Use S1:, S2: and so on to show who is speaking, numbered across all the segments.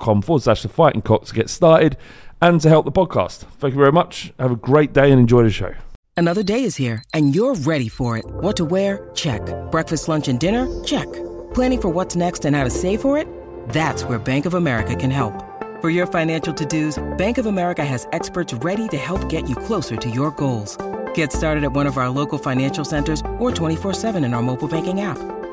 S1: forward slash the fighting cock to get started and to help the podcast. Thank you very much. Have a great day and enjoy the show.
S2: Another day is here, and you're ready for it. What to wear? Check. Breakfast, lunch, and dinner? Check. Planning for what's next and how to save for it? That's where Bank of America can help. For your financial to dos, Bank of America has experts ready to help get you closer to your goals. Get started at one of our local financial centers or 24-7 in our mobile banking app.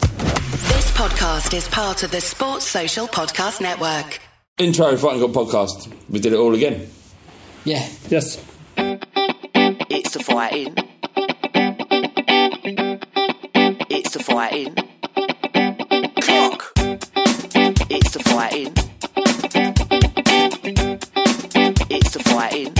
S3: This podcast is part of the Sports Social Podcast Network.
S1: Intro Fighting Cock podcast. We did it all again.
S4: Yeah.
S5: Yes.
S3: It's the fighting. It's the fighting. Clock. It's the fighting. It's the fighting.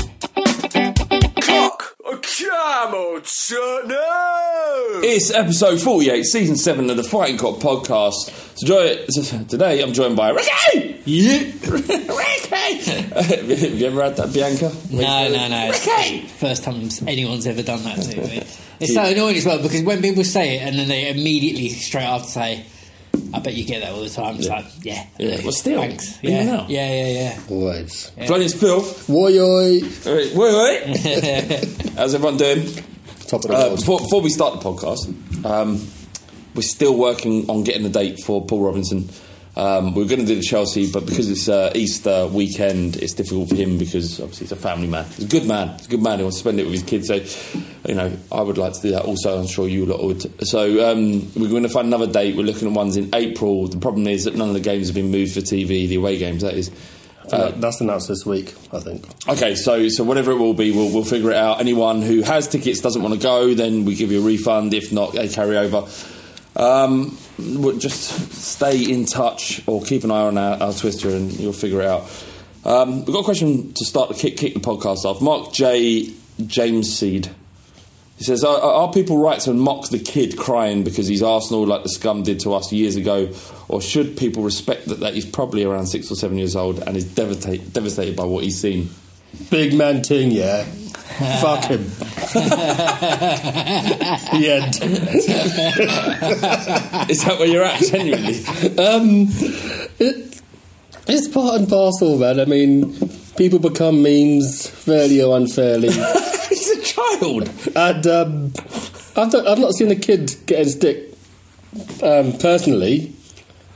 S3: Clock. Come on, son. No.
S1: It's episode 48, season 7 of the Fighting Cock podcast. So joy- today I'm joined by Ricky!
S4: Yeah.
S1: Ricky! Have you ever had that, Bianca?
S4: No, no, no. It's
S1: Ricky!
S4: first time anyone's ever done that to me. It's so annoying as well because when people say it and then they immediately straight after say, I bet you get that all the time. It's
S1: Yeah.
S4: like, yeah.
S1: Yeah, well, still,
S4: Thanks. Yeah.
S1: now.
S4: yeah, yeah, yeah.
S5: Always.
S1: Flonius Filth.
S5: Woy oy.
S1: Wait, wait, wait. How's everyone doing?
S5: Top of the
S1: Uh,
S5: world.
S1: before, before we start the podcast, um, we're still working on getting the date for Paul Robinson. Um, we are going to do the Chelsea, but because it's uh, Easter weekend, it's difficult for him because obviously he's a family man. He's a good man. He's a good man. He wants to spend it with his kids. So, you know, I would like to do that also. I'm sure you lot would. So, um, we're going to find another date. We're looking at ones in April. The problem is that none of the games have been moved for TV, the away games, that is.
S5: Uh, That's announced this week, I think.
S1: Okay, so so whatever it will be, we'll, we'll figure it out. Anyone who has tickets doesn't want to go, then we give you a refund. If not, they carry over.
S6: Um, just stay in touch or keep an eye on our, our Twitter and you'll figure it out. Um, we've got a question to start to kick, kick the podcast off. Mark J. James Seed. He says, are, are people right to mock the kid crying because he's Arsenal like the scum did to us years ago? Or should people respect that, that he's probably around six or seven years old and is devastate, devastated by what he's seen?
S5: Big man ting, yeah. Fuck him. the end.
S6: Is that where you're at, genuinely?
S5: Um, it, it's part and parcel, man. I mean, people become memes fairly or unfairly.
S6: he's a child.
S5: And um, I've, not, I've not seen a kid get his dick um, personally.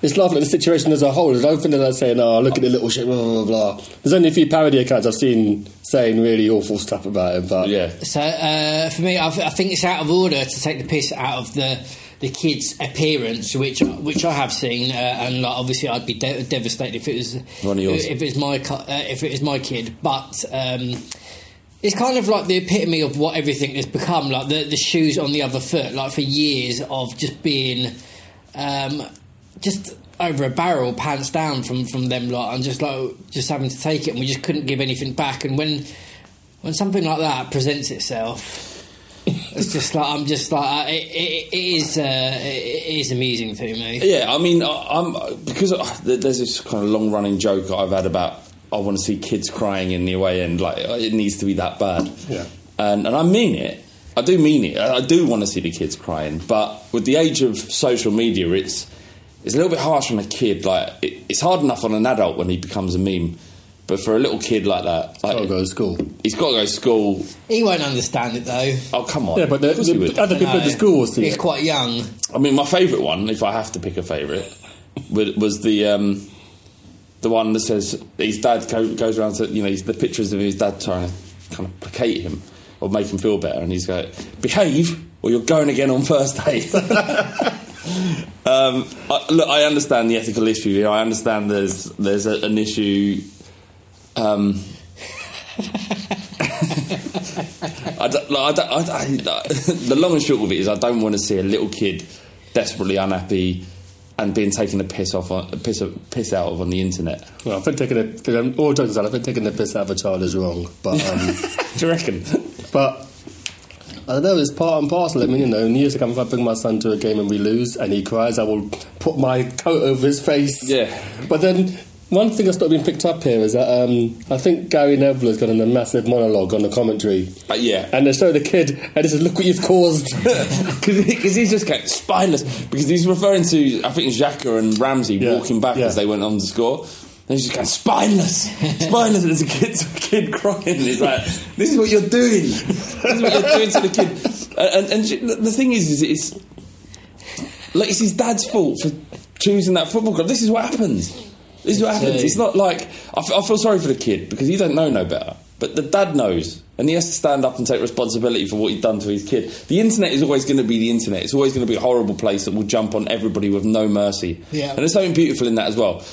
S5: It's laughing at the situation as a whole. I don't think that they're saying, oh, look at the little shit, blah, blah, blah, blah. There's only a few parody accounts I've seen saying really awful stuff about him, but
S6: Yeah.
S4: So uh, for me, I, th- I think it's out of order to take the piss out of the the kid's appearance, which which I have seen, uh, and like, obviously I'd be de- devastated if it was
S6: One of yours.
S4: if it was my uh, if it was my kid. But um, it's kind of like the epitome of what everything has become, like the the shoes on the other foot. Like for years of just being um, just over a barrel, pants down from from them lot, and just like just having to take it, and we just couldn't give anything back. And when when something like that presents itself, it's just like I'm just like it, it, it is uh, it, it is amusing to me.
S6: Yeah, I mean, I- I'm because there- there's this kind of long running joke I've had about I want to see kids crying in the away end, like it needs to be that bad.
S5: Yeah.
S6: and and I mean it. I do mean it. I I do want to see the kids crying, but with the age of social media, it's it's a little bit harsh on a kid. Like it, it's hard enough on an adult when he becomes a meme, but for a little kid like that, like,
S5: I'll go to school.
S6: he's got to go to school.
S4: He won't understand it though.
S6: Oh come on!
S5: Yeah, but the,
S6: Of course he
S5: the, the other people at the school will see
S4: He's
S5: it.
S4: quite young.
S6: I mean, my favourite one, if I have to pick a favourite, was the um, the one that says his dad go, goes around to you know he's the pictures of his dad trying to kind of placate him or make him feel better, and he's going, "Behave, or you're going again on Thursday." um, I, look, I understand the ethical issue. here. I understand there's there's a, an issue. Um, I don't, like, I don't, I, I, the long and short of it is, I don't want to see a little kid desperately unhappy and being taken a piss off, on, a piss, piss out of on the internet.
S5: Well, I think taking a, all jokes aside, I think taking the piss out of a child is wrong. But um,
S6: Do you reckon?
S5: But I don't know, it's part and parcel. I mean, you know, in years to come, if I bring my son to a game and we lose and he cries, I will put my coat over his face.
S6: Yeah.
S5: But then, one thing that's not been picked up here is that um, I think Gary Neville has got in a massive monologue on the commentary.
S6: Uh, yeah.
S5: And they show the kid, and he says, Look what you've caused.
S6: Because he's just going spineless. Because he's referring to, I think, Xhaka and Ramsey
S5: Yeah,
S6: walking back
S5: yeah.
S6: as they went on to score. And he's just going spineless, spineless. And there's a kid, a kid crying. He's like, "This is what you're doing. This is what you're doing to the kid." And, and, and the thing is, is it's like it's his dad's fault for choosing that football club. This is what happens. This is what happens. It's not like I, f- I feel sorry for the kid because he don't know no better. But the dad knows, and he has to stand up and take responsibility for what he's done to his kid. The internet is always going to be the internet. It's always going to be a horrible place that will jump on everybody with no mercy.
S4: Yeah.
S6: And there's something beautiful in that as well.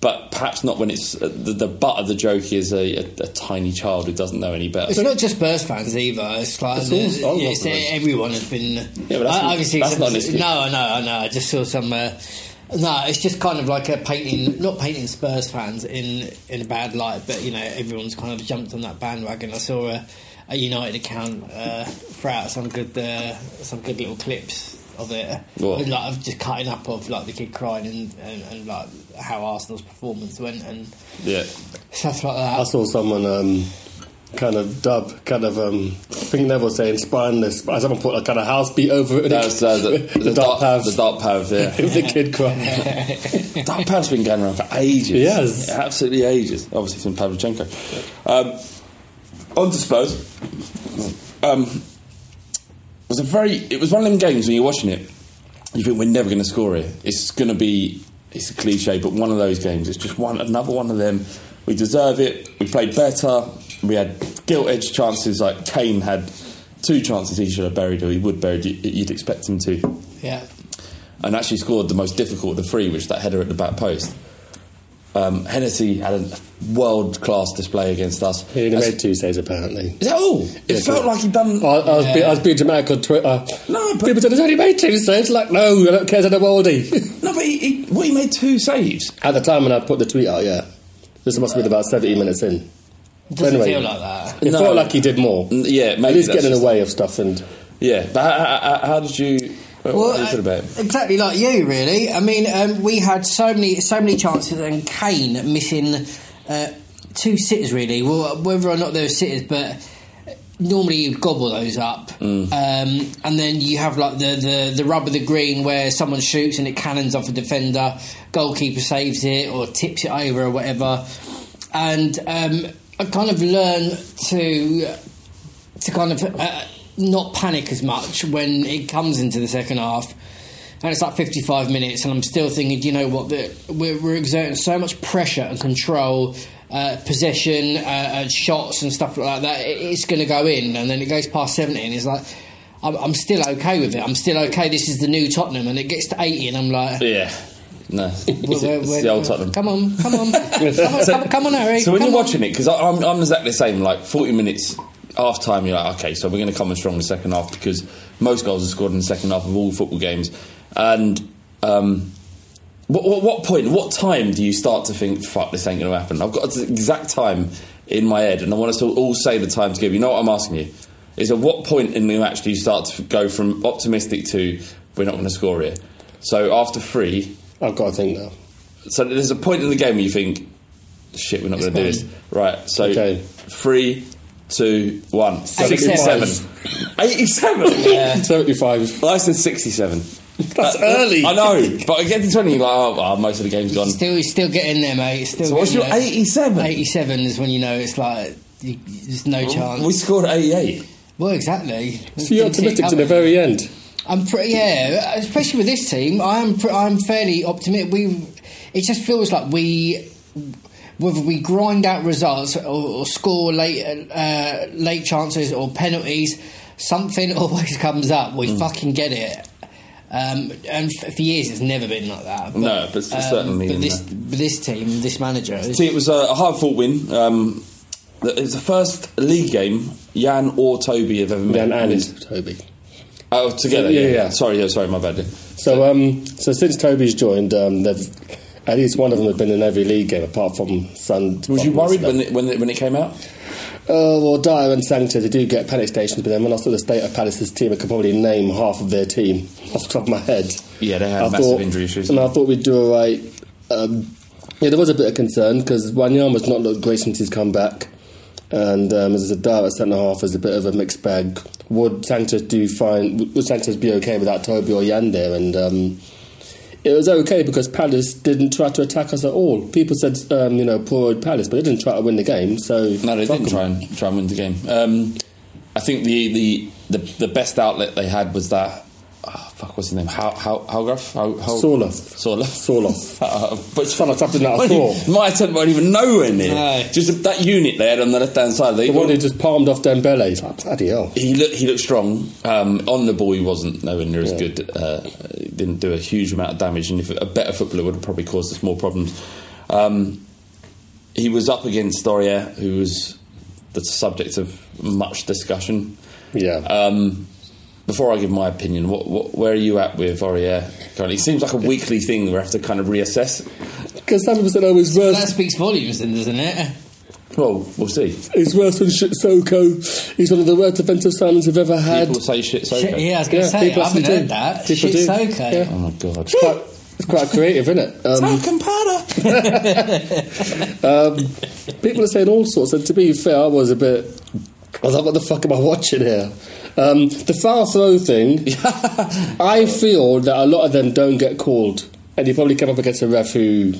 S6: But perhaps not when it's uh, the, the butt of the joke is a, a, a tiny child who doesn't know any better.
S4: It's not just Spurs fans either. It's like
S5: It's
S4: the-
S5: all- all
S4: it's- everyone has been.
S6: but that's
S4: I- obviously,
S6: that's not an.
S4: No, I know, I know. I just saw some. Uh, no, it's just kind of like a painting, not painting Spurs fans in in a bad light, but you know, everyone's kind of jumped on that bandwagon. I saw a, a United account uh, throw out some good uh, some good little clips of it,
S6: What?
S4: with, like of just cutting up of like the kid crying and, and, and like how Arsenal's performance went and
S6: yeah.
S4: stuff like that.
S5: I saw someone um, kind of dub, kind of, um, I think Neville saying spineless. But someone put a kind of house beat over it.
S6: That's uh, the,
S5: the, dark path.
S6: The dark path, yeah.
S5: The kid crying.
S6: Dark Pav's been going around for ages.
S5: Yes.
S6: Absolutely ages. Obviously from Pavlyuchenko. Um, on to Spurs. Um, it was a very. It was one of them games when you're watching it, you think we're never going to score it. It's going to be. It's a cliche, but one of those games. It's just one another one of them. We deserve it. We played better. We had gilt edged chances. Like Kane had two chances he should have buried, or he would buried. you- You'd expect him to
S4: yeah.
S6: and actually scored the most difficult of the three, which is that header at the back post. Um, Hennessy had a world class display against us.
S5: He only
S6: As-
S5: made two saves apparently.
S6: Is that all? It
S5: Yeah,
S6: felt
S5: so-
S6: like he'd done.
S5: I, I, was be, I was being dramatic on Twitter.
S6: No, but-
S5: people said he's only made two saves. Like, no, I don't care to the worldie.
S6: No, but he, he, what, he made two saves.
S5: At the time when I put the tweet out, yeah, this must have been about seventy minutes in.
S4: Doesn't
S5: Anyway.
S4: feel like that.
S5: It
S6: No.
S5: felt like he did more.
S6: N- yeah,
S5: at
S6: maybe
S5: least getting in the way of stuff and.
S6: Yeah, but how, how, how did you? What, what do you about
S4: exactly like you, really. I mean, um, we had so many, so many chances, and Kane missing uh, two sitters. Really, well, whether or not they were sitters, but normally you gobble those up, um, and then you have like the, the the rub of the green where someone shoots and it cannons off a defender, goalkeeper saves it or tips it over or whatever, and um, I kind of learned to to kind of uh, not panic as much when it comes into the second half. And it's like 55 minutes, and I'm still thinking, you know what, that we're, we're exerting so much pressure and control, uh, possession, uh, and shots and stuff like that. It, it's going to go in, and then it goes past 70, and it's like, I'm, I'm still okay with it. I'm still okay. This is the new Tottenham, and it gets to 80, and I'm like,
S6: Yeah. No, it's,
S4: we're- we're-
S6: it's the old Tottenham.
S4: Come on, come on, come on, come on, come on, Harry.
S6: So when
S4: come
S6: you're
S4: on.
S6: watching it, because I'm, I'm exactly the same. Like 40 minutes half time, you're like, okay, so we're going to come in strong in the second half because most goals are scored in the second half of all football games. And um, what, what, what point, what time do you start to think, fuck, this ain't going to happen? I've got the exact time in my head, and I want us to all say the time to give. You know what I'm asking you? Is at what point in the match do you start to go from optimistic to we're not going to score here? So after three,
S5: I've got to think now.
S6: so there's a point in the game where you think, shit, we're not going to do this. Right, so
S5: Okay.
S6: three, two, one.
S4: 87.
S6: 67. 87?
S5: Seventy-five.
S6: I said 67.
S5: That's
S6: Uh,
S5: early.
S6: I know, but I get to 20, like, oh, oh, most of the game's gone.
S4: Still, he's still getting there, mate. Still
S6: So what's
S4: getting
S6: your
S4: there.
S6: 87?
S4: 87 is when you know it's like you, there's no chance.
S6: We scored 88.
S4: well, exactly.
S5: So you're optimistic to the very end.
S4: I'm pretty, yeah, especially with this team. I am, pre- I'm fairly optimistic. We, it just feels like we, whether we grind out results or, or score late, uh, late chances or penalties, something always comes up. We
S6: Mm.
S4: fucking get it. Um, and f- for years, it's never been like that. um,
S6: No, but it's certainly
S4: But this,
S6: there.
S4: but this team, this manager,
S6: See, it was a, a hard fought win. Um, it was the first league game Jan or Toby have ever met.
S5: Dan and Toby.
S6: Oh, together,
S5: Yeah,
S6: yeah,
S5: yeah.
S6: Sorry, yeah, sorry, my bad.
S5: So, um, so since Toby's joined, um, they've at least one of them has been in every league game apart from Sun.
S6: Was you worried when it, when it, when it came out?
S5: Uh, well, Dier and Sanchez, they do get panic stations, but then when I saw the state of Palace's team, I could probably name half of their team off the top of my head.
S6: Yeah, they had
S5: I
S6: massive
S5: thought-
S6: injury issues.
S5: And I thought we'd do all right. Um, yeah, there was a bit of concern because Wanyama's not looked great since he's come back. And um, as a Dier at centre half is a bit of a mixed bag. Would Sanchez do fine? Would Sanchez be okay without Toby or Jan there? And um, it was okay because Palace didn't try to attack us at all. People said, um, you know, poor old Palace, but they didn't try to win the game. So
S6: No, they didn't try and try and win the game. Um, I think the, the, the, the best outlet they had was that. Fuck, what's his name? How how Howgruff? How, how,
S5: Sorloth.
S6: Sorloth.
S5: Sorloth.
S6: Uh, but
S5: Sound like something out of
S6: Well,
S5: Thor.
S6: My attempt weren't even nowhere near.
S4: No.
S6: Just that unit there on the left hand side. They
S5: The one who just palmed off Dembele. He's like, bloody hell.
S6: he looked he looked strong. Um, on the ball, he wasn't nowhere near as
S5: Yeah.
S6: good. Uh, didn't do a huge amount of damage, and if a better footballer would have probably caused us more problems. Um, he was up against Doria, who was the subject of much discussion.
S5: Yeah.
S6: Um, before I give my opinion, what, what, where are you at with Aurier currently? It seems like a weekly thing where we have to kind of reassess.
S5: Because some people said, oh, he's worse.
S4: that speaks volumes, then, doesn't it?
S6: Well, we'll see.
S5: He's worse than Shitsoko. He's one of the worst defensive signings we've ever had.
S6: People say shit. So
S4: Shit, yeah, I was going to
S5: Yeah,
S4: say, I
S5: people
S4: haven't
S5: actually
S4: heard
S5: do.
S4: that.
S5: People
S4: Shit's
S5: Yeah.
S6: Oh my god.
S5: It's quite, it's quite creative, isn't it? Um, um, people are saying all sorts, and to be fair, I was a bit. I was like, what the fuck am I watching here? Um, the foul throw thing, I feel that a lot of them don't get called, and you probably come up against a ref who.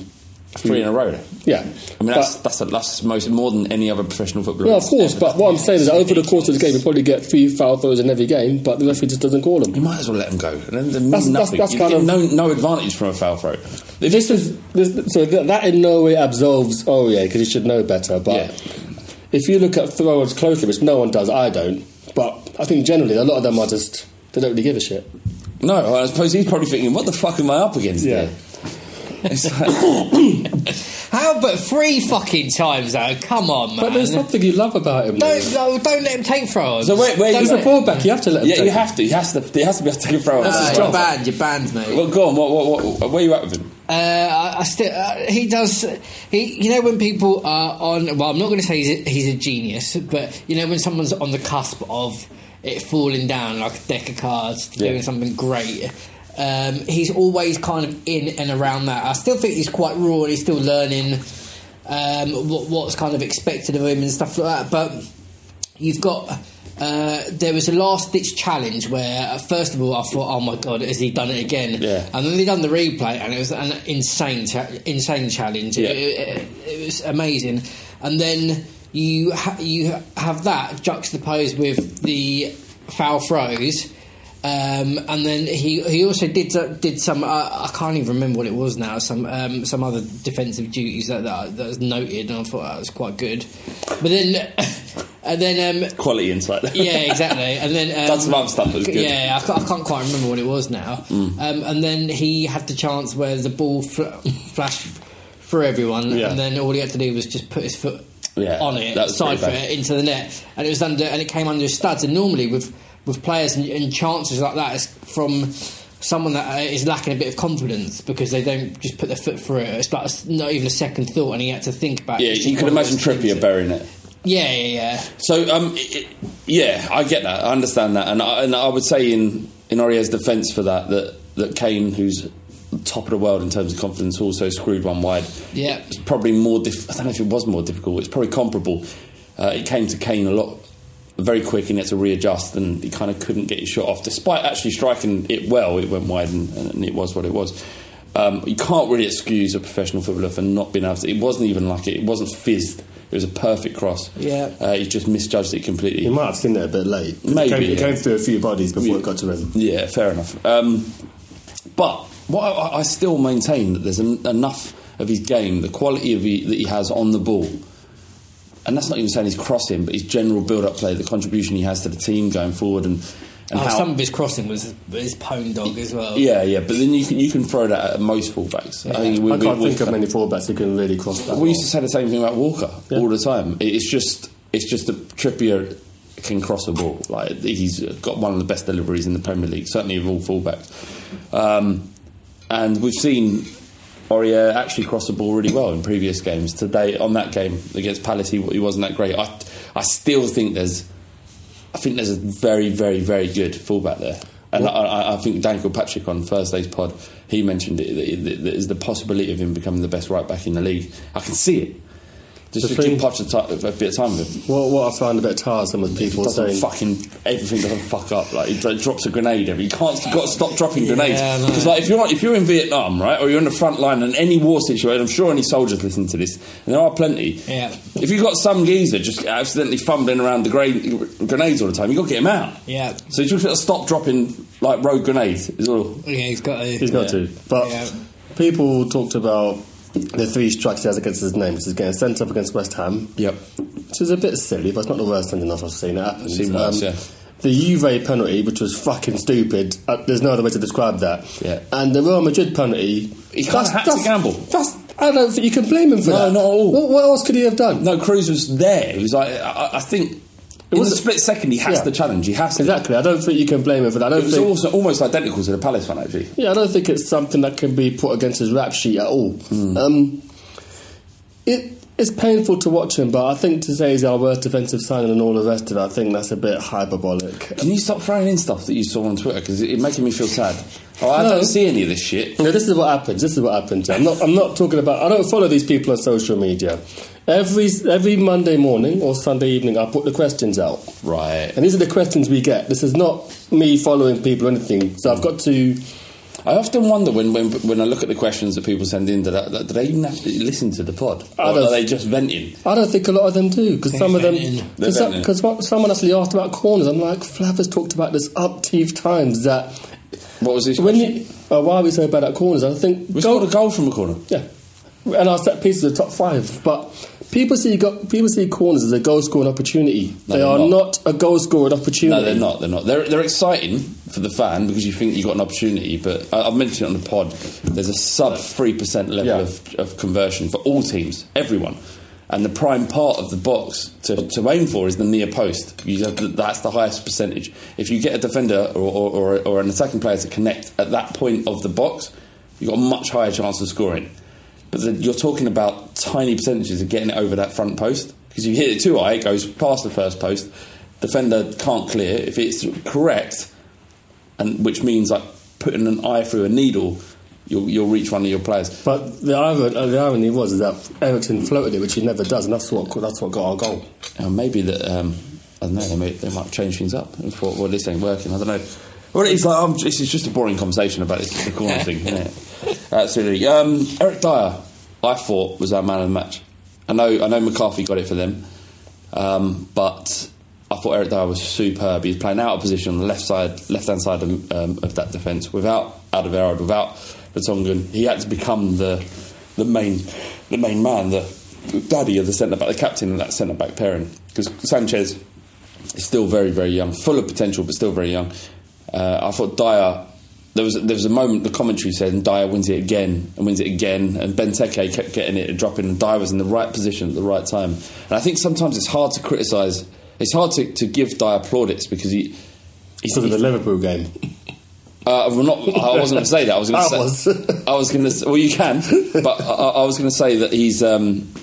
S6: Three in a row.
S5: Yeah.
S6: I mean,
S5: But-
S6: that's that's, a, that's most more than any other professional footballer.
S5: Well, of course, but what I'm saying is that over the course of the game, you probably get three foul throws in every game, but the referee just doesn't call them.
S6: you might as well let them go. And then they
S5: That's- that's-
S6: nothing.
S5: that's
S6: you
S5: kind of-
S6: no no advantage from a foul throw. If
S5: This is this, so that, that in no way absolves Aurier because he should know better. But
S6: Yeah.
S5: if you look at throwers closely, which no one does, I don't. But I think generally a lot of them are just they don't really give a shit.
S6: no, I suppose he's probably thinking, "What the fuck am I up against?"
S5: Yeah.
S6: here?" It's like,
S4: How? But three fucking times though. Come on, man.
S5: But there's something you love about him.
S4: don't no, don't let him take throws.
S6: So wait, wait,
S4: Don't
S5: He's a
S4: let-
S5: fullback. You have to let him.
S6: yeah,
S5: take
S6: you have to. He has to. He has to be able to take a throw. That's
S4: Uh,
S6: his
S4: you're
S6: job.
S4: banned. You're banned, mate.
S6: Well, go on. What, what, what, where are you at with him?
S4: Uh, I, I still, uh, he does. He, you know, when people are on. Well, I'm not going to say he's a, he's a genius, but you know, when someone's on the cusp of it falling down like a deck of cards,
S6: Yeah.
S4: doing something great. Um, he's always kind of in and around that. I still think he's quite raw and he's still learning um, what, what's kind of expected of him and stuff like that. But you've got uh, there was a last ditch challenge where uh, first of all I thought oh my god has he done it again
S6: Yeah.
S4: and then they done the replay and it was an insane cha- insane challenge
S6: Yeah.
S4: it, it, it was amazing and then you ha- you have that juxtaposed with the foul throws um, and then he he also did did some uh, I can't even remember what it was now some um, some other defensive duties that, that that was noted and I thought that was quite good but then and then um,
S6: Quality insight.
S4: yeah, exactly. And then um,
S6: Done some other stuff was good. Mm.
S4: Yeah, I, ca- I can't quite remember what it was now. Um, and then he had the chance where the ball fl- flashed through everyone,
S5: Yeah.
S4: and then all he had to do was just put his foot
S6: Yeah,
S4: on it, side foot
S6: bad.
S4: into the net, and it was under, and it came under his studs. And normally with with players and, and chances like that, it's from someone that uh, lacking a bit of confidence because they don't just put their foot through it. It's like not even a second thought, and he had to think about.
S6: Yeah,
S4: it.
S6: You can imagine. Trippier burying it.
S4: Yeah, yeah, yeah.
S6: So, um, it, it- yeah, I get that. I understand that, and I, and I would say in in Aurier's defence for that that that Kane, who's top of the world in terms of confidence, also screwed one wide.
S4: Yeah.
S6: it's probably more. Dif- I don't know if it was more difficult. It's probably comparable. Uh, it came to Kane a lot very quick, and he had to readjust, and he kind of couldn't get his shot off, despite actually striking it well. It went wide, and, and it was what it was. Um, you can't really excuse a professional footballer for not being able to. It wasn't even like it. It wasn't fizzed. It was a perfect cross.
S4: Yeah.
S6: Uh, he just misjudged it completely.
S5: He might have seen it a bit late.
S6: Maybe,
S5: it came, it came through a few bodies before
S6: Yeah.
S5: it got to him.
S6: Yeah, fair enough. Um, but what I, I still maintain that there's en- enough of his game, the quality of he, that he has on the ball, and that's not even saying his crossing, but his general build-up play, the contribution he has to the team going forward, and, and
S4: Oh,
S6: how.
S4: some of his crossing was his pone dog as well.
S6: yeah, yeah, but then you can you can throw that at most fullbacks. I, think we,
S5: I can't
S6: we,
S5: think of many fullbacks who can really cross that.
S6: We used to say the same thing about Walker
S5: Yeah.
S6: all the time. It- It's just it's just that Trippier can cross a ball. Like he's got one of the best deliveries in the Premier League, certainly of all fullbacks. Um, and we've seen Aurier actually cross the ball really well in previous games. Today on that game against Palace, he, he wasn't that great. I I still think there's I think there's a very very very good fullback there. And I, I, I think Dan Kilpatrick on Thursday's pod, he mentioned it, that, that there's the possibility of him becoming the best right back in the league. I can see it. Just
S5: The
S6: to
S5: thing-
S6: give Poch a, bit of time with him.
S5: What, what I find a bit tiresome with people
S6: Doesn't
S5: saying.
S6: fucking everything doesn't fuck up. Like he dro- drops a grenade every. You can't. You've got to stop dropping grenades
S4: I know.
S6: because like if you're if you're in Vietnam, right, or you're in the front line in any war situation, I'm sure any soldiers listen to this, and there are plenty.
S4: Yeah.
S6: If you've got some geezer just accidentally fumbling around the gra- grenades all the time, you have got to get him out.
S4: Yeah.
S6: So you just got to stop dropping like rogue grenades. Is all.
S4: Yeah, he's got. A,
S5: He's got
S6: Yeah.
S5: to. But
S4: Yeah.
S5: people talked about the three strikes he has against his name, which is getting sent off against West Ham,
S6: Yep.
S5: which is a bit silly, but it's not the worst thing enough I've seen it happen.
S6: Seen worse, yeah.
S5: The Juve penalty, which was fucking stupid, uh, there's no other way to describe that.
S6: Yeah.
S5: And the Real Madrid penalty.
S6: He kinda had to gamble.
S5: That's, I don't think you can blame him for
S6: No,
S5: that.
S6: not at all.
S5: What, what else could he have done?
S6: No, Kroos was there. He was like, I, I think. In
S5: was a-
S6: split second, he has
S5: Yeah.
S6: the challenge. He has to.
S5: Exactly. I don't think you can blame him for that. I don't
S6: It was
S5: think.
S6: also almost identical to the Palace one, actually.
S5: Yeah, I don't think it's something that can be put against his rap sheet at all.
S6: Hmm.
S5: Um, it it's painful to watch him, but I think to say he's our worst defensive signing and all the rest of it, I think that's a bit hyperbolic.
S6: Can you stop throwing in stuff that you saw on Twitter? Because it's making me feel sad. Oh, I
S5: No.
S6: don't see any of this shit.
S5: No, this is what happens. This is what happens. I'm not. I'm not talking about. I don't follow these people on social media. Every every Monday morning or Sunday evening, I put the questions out,
S6: Right.
S5: and these are the questions we get. This is not me following people or anything. So I've got to.
S6: I often wonder when, when when I look at the questions that people send in, do they, do they even have to listen to the pod?
S5: I
S6: Or are they just venting?
S5: I don't think a lot of them do because some of them because someone actually asked about corners. I'm like, Flav has talked about this up teeth times that
S6: What was this?
S5: when you uh, why are we so bad at corners? I think
S6: we
S5: go-
S6: scored a goal from a corner.
S5: yeah, and our set pieces are top five, but People see go- people see corners as a goal scoring opportunity.
S6: No,
S5: they
S6: they're not.
S5: not. a goal scoring opportunity.
S6: No, they're not. They're not. They're, they're exciting for the fan because you think you've got an opportunity. But I, I've mentioned it on the pod. There's a sub three percent level
S5: Yeah.
S6: of, of conversion for all teams, everyone. And the prime part of the box to, to aim for is the near post. Have to- that's the highest percentage. If you get a defender or, or, or, or an attacking player to connect at that point of the box, you've got a much higher chance of scoring. But the, you're talking about tiny percentages of getting it over that front post because you hit it too high, it goes past the first post. Defender can't clear. If it's correct, and which means like putting an eye through a needle, you'll, you'll reach one of your players.
S5: But the irony, the irony was that Eriksen floated it, which he never does, and that's what that's what got our goal.
S6: Uh, maybe that um, I don't know. They, may, they might change things up and thought, well, this ain't working. I don't know. Well, it's like um, this is just a boring conversation about this the corner thing, isn't it? Absolutely. Um, Eric Dier, I thought was our man of the match. I know, I know McArthur got it for them, um, but I thought Eric Dier was superb. He was playing out of position on the left side, left hand side of, um, of that defence without Alderweireld, without Vertonghen. He had to become the the main the main man, the daddy of the centre back, the captain of that centre back pairing. Because Sanchez is still very very young, full of potential, but still very young. Uh, I thought Dier. There was there was a moment the commentary said, and Dier wins it again and wins it again, and Benteke kept getting it and dropping, and Dier was in the right position at the right time. And I think sometimes it's hard to criticise. It's hard to, to give Dier plaudits because he. He's,
S5: Because of the Liverpool game.
S6: uh, well, not. I wasn't going to say that. I was going to say.
S5: was.
S6: I was going to. Well, you can, but I, I was going to say that he's um,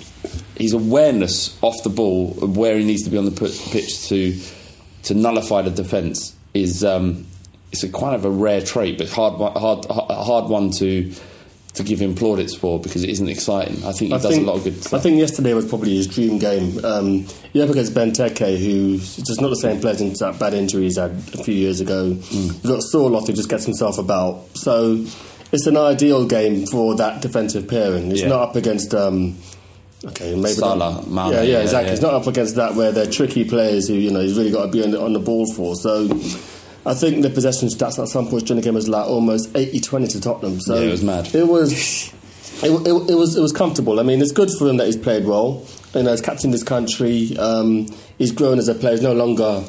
S6: his awareness off the ball of where he needs to be on the pitch to to nullify the defence is um, it's a kind of a rare trait, but hard hard a hard one to to give him plaudits for because it isn't exciting. I think he
S5: I
S6: does
S5: think,
S6: a lot of good stuff.
S5: I think yesterday was probably his dream game. Um, you're up against Benteke, who's just not the same player since that bad injury he's had a few years ago.
S6: Mm.
S5: You've got Sorloth who just gets himself about. So it's an ideal game for that defensive pairing. It's
S6: Yeah.
S5: not up against. Um, Okay, maybe
S6: Salah. Mane,
S5: yeah, yeah,
S6: yeah,
S5: exactly.
S6: yeah.
S5: It's not up against that where they're tricky players who you know he's really got to be on the, on the ball for. So, I think the possession stats at some point during the game was like almost 80-20 to Tottenham. So
S6: Yeah, it was mad.
S5: It was. It, it, it was it was comfortable. I mean, it's good for him that he's played well. You know, he's captained this country. Um, he's grown as a player. He's no longer.